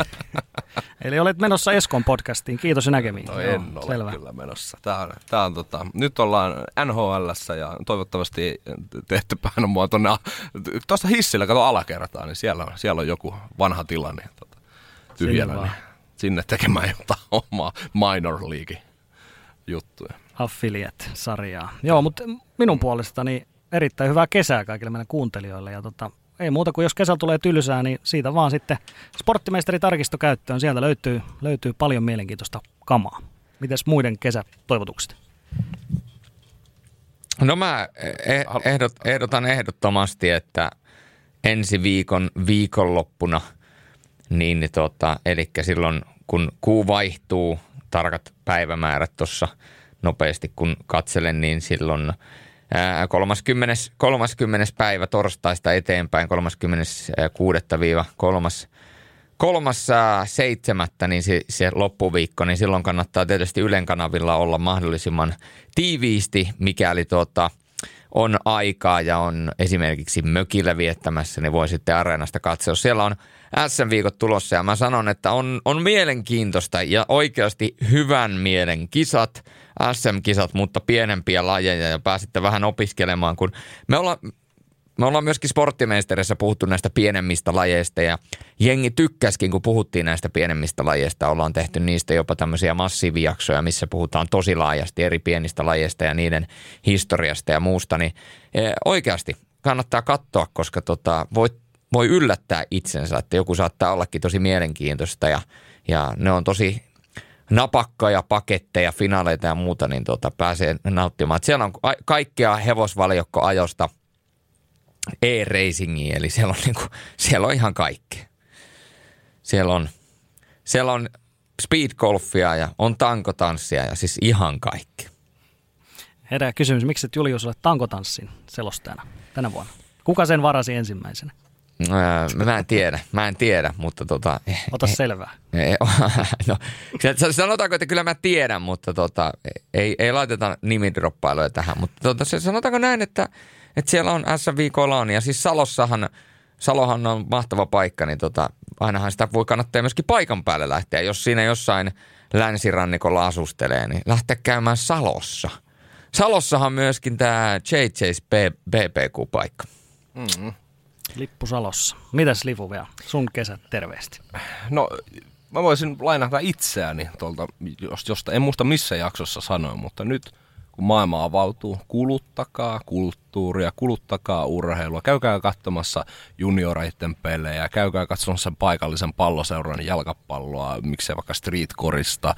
Eli olet menossa Eskon podcastiin. Kiitos ja näkemiin. No en Joo, ole selvä. kyllä menossa. Tää on, tää on tota, nyt ollaan nhl ja toivottavasti tehty mua tuonne, tuosta hissillä, kato alakertaan, niin siellä on, siellä on joku vanha tila, niin tota, tyhjänä. Niin sinne tekemään jotain omaa minor league juttuja. Affiliate-sarjaa. Joo, mutta minun puolestani erittäin hyvää kesää kaikille meidän kuuntelijoille. Ja tota, ei muuta kuin jos kesällä tulee tylsää, niin siitä vaan sitten sporttimeisteri-tarkisto käyttöön. Sieltä löytyy, löytyy paljon mielenkiintoista kamaa. Mites muiden kesätoivotukset? No mä e- ehdot, ehdotan ehdottomasti, että ensi viikon viikonloppuna, niin tota, eli silloin kun kuu vaihtuu, tarkat päivämäärät tuossa nopeasti kun katselen, niin silloin 30. 30. päivä torstaista eteenpäin, 36. kolmas seitsemättä, niin se, se loppuviikko, niin silloin kannattaa tietysti Ylen kanavilla olla mahdollisimman tiiviisti, mikäli tuota, on aikaa ja on esimerkiksi mökillä viettämässä, niin voi sitten areenasta katsoa. Siellä on SM-viikot tulossa ja mä sanon, että on, on mielenkiintoista ja oikeasti hyvän mielen kisat, SM-kisat, mutta pienempiä lajeja ja pääsitte vähän opiskelemaan, kun me ollaan, me ollaan myöskin sporttimeisterissä puhuttu näistä pienemmistä lajeista ja jengi tykkäskin, kun puhuttiin näistä pienemmistä lajeista. Ollaan tehty niistä jopa tämmöisiä massiivijaksoja, missä puhutaan tosi laajasti eri pienistä lajeista ja niiden historiasta ja muusta. Niin eh, oikeasti kannattaa katsoa, koska tota, voit voi yllättää itsensä, että joku saattaa ollakin tosi mielenkiintoista ja, ja ne on tosi napakkoja paketteja, finaaleita ja muuta, niin tota, pääsee nauttimaan. Siellä on kaikkea hevosvaliokkoajosta e-racingiin, eli siellä on, niinku, siellä on ihan kaikki. Siellä on, siellä on speedgolfia ja on tankotanssia ja siis ihan kaikki. Herää kysymys, miksi et Julius ole tankotanssin selostajana tänä vuonna? Kuka sen varasi ensimmäisenä? mä en tiedä, mä en tiedä, mutta tota... Ota eh, selvää. Eh, no, sanotaanko, että kyllä mä tiedän, mutta tota, ei, ei laiteta nimidroppailuja tähän. Mutta tota, se, sanotaanko näin, että, että siellä on SV Kolan ja siis Salossahan, Salohan on mahtava paikka, niin tota, ainahan sitä voi kannattaa myöskin paikan päälle lähteä. Jos siinä jossain länsirannikolla asustelee, niin lähteä käymään Salossa. Salossahan myöskin tämä JJ's BBQ-paikka. Mm-hmm. Lippu Salossa. Mitäs Livu vielä? Sun kesät terveesti. No, mä voisin lainata itseäni tuolta, josta en muista missä jaksossa sanoin, mutta nyt kun maailma avautuu, kuluttakaa kulttuuria, kuluttakaa urheilua. Käykää katsomassa junioreiden pelejä, käykää katsomassa paikallisen palloseuran jalkapalloa, miksei vaikka streetkorista,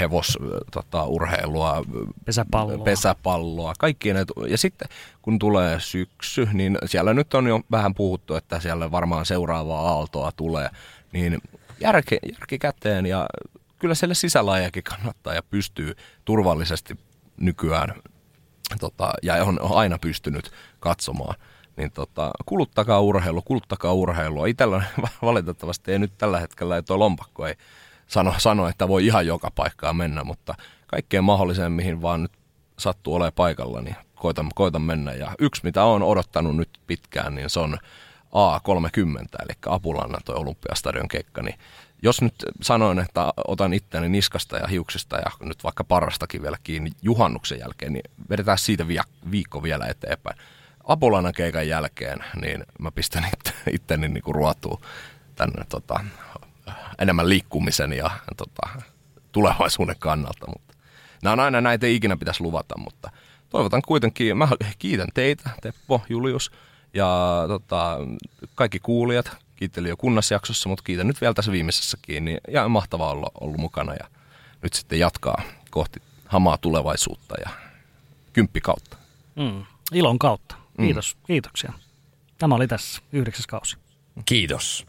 hevosurheilua, tota, pesäpalloa. pesäpalloa, kaikki ne. Ja sitten kun tulee syksy, niin siellä nyt on jo vähän puhuttu, että siellä varmaan seuraavaa aaltoa tulee, niin järki, järki käteen ja kyllä siellä sisälajakin kannattaa ja pystyy turvallisesti nykyään tota, ja on aina pystynyt katsomaan, niin tota, kuluttakaa urheilu, kuluttakaa urheilua. Itellä valitettavasti ei nyt tällä hetkellä, että tuo lompakko ei sano, sano, että voi ihan joka paikkaan mennä, mutta kaikkeen mahdolliseen, mihin vaan nyt sattuu olemaan paikalla, niin koitan, koitan mennä. Ja yksi, mitä on odottanut nyt pitkään, niin se on A30, eli Apulanna tuo Olympiastadion keikka, niin jos nyt sanoin, että otan itseäni niskasta ja hiuksista ja nyt vaikka parastakin vielä kiinni juhannuksen jälkeen, niin vedetään siitä viikko vielä eteenpäin. Apulanan keikan jälkeen, niin mä pistän itte, itteni niin kuin ruotuun tänne tota, enemmän liikkumisen ja tota, tulevaisuuden kannalta. Mutta nämä on aina näitä ei ikinä pitäisi luvata, mutta toivotan kuitenkin, mä kiitän teitä, Teppo, Julius ja tota, kaikki kuulijat. Kiittelin jo kunnasjaksossa, mutta kiitän nyt vielä tässä viimeisessäkin. Niin, ja mahtavaa olla ollut mukana ja nyt sitten jatkaa kohti hamaa tulevaisuutta ja kymppi kautta. Mm, ilon kautta. Kiitos, mm. kiitoksia. Tämä oli tässä yhdeksäs kausi. Kiitos.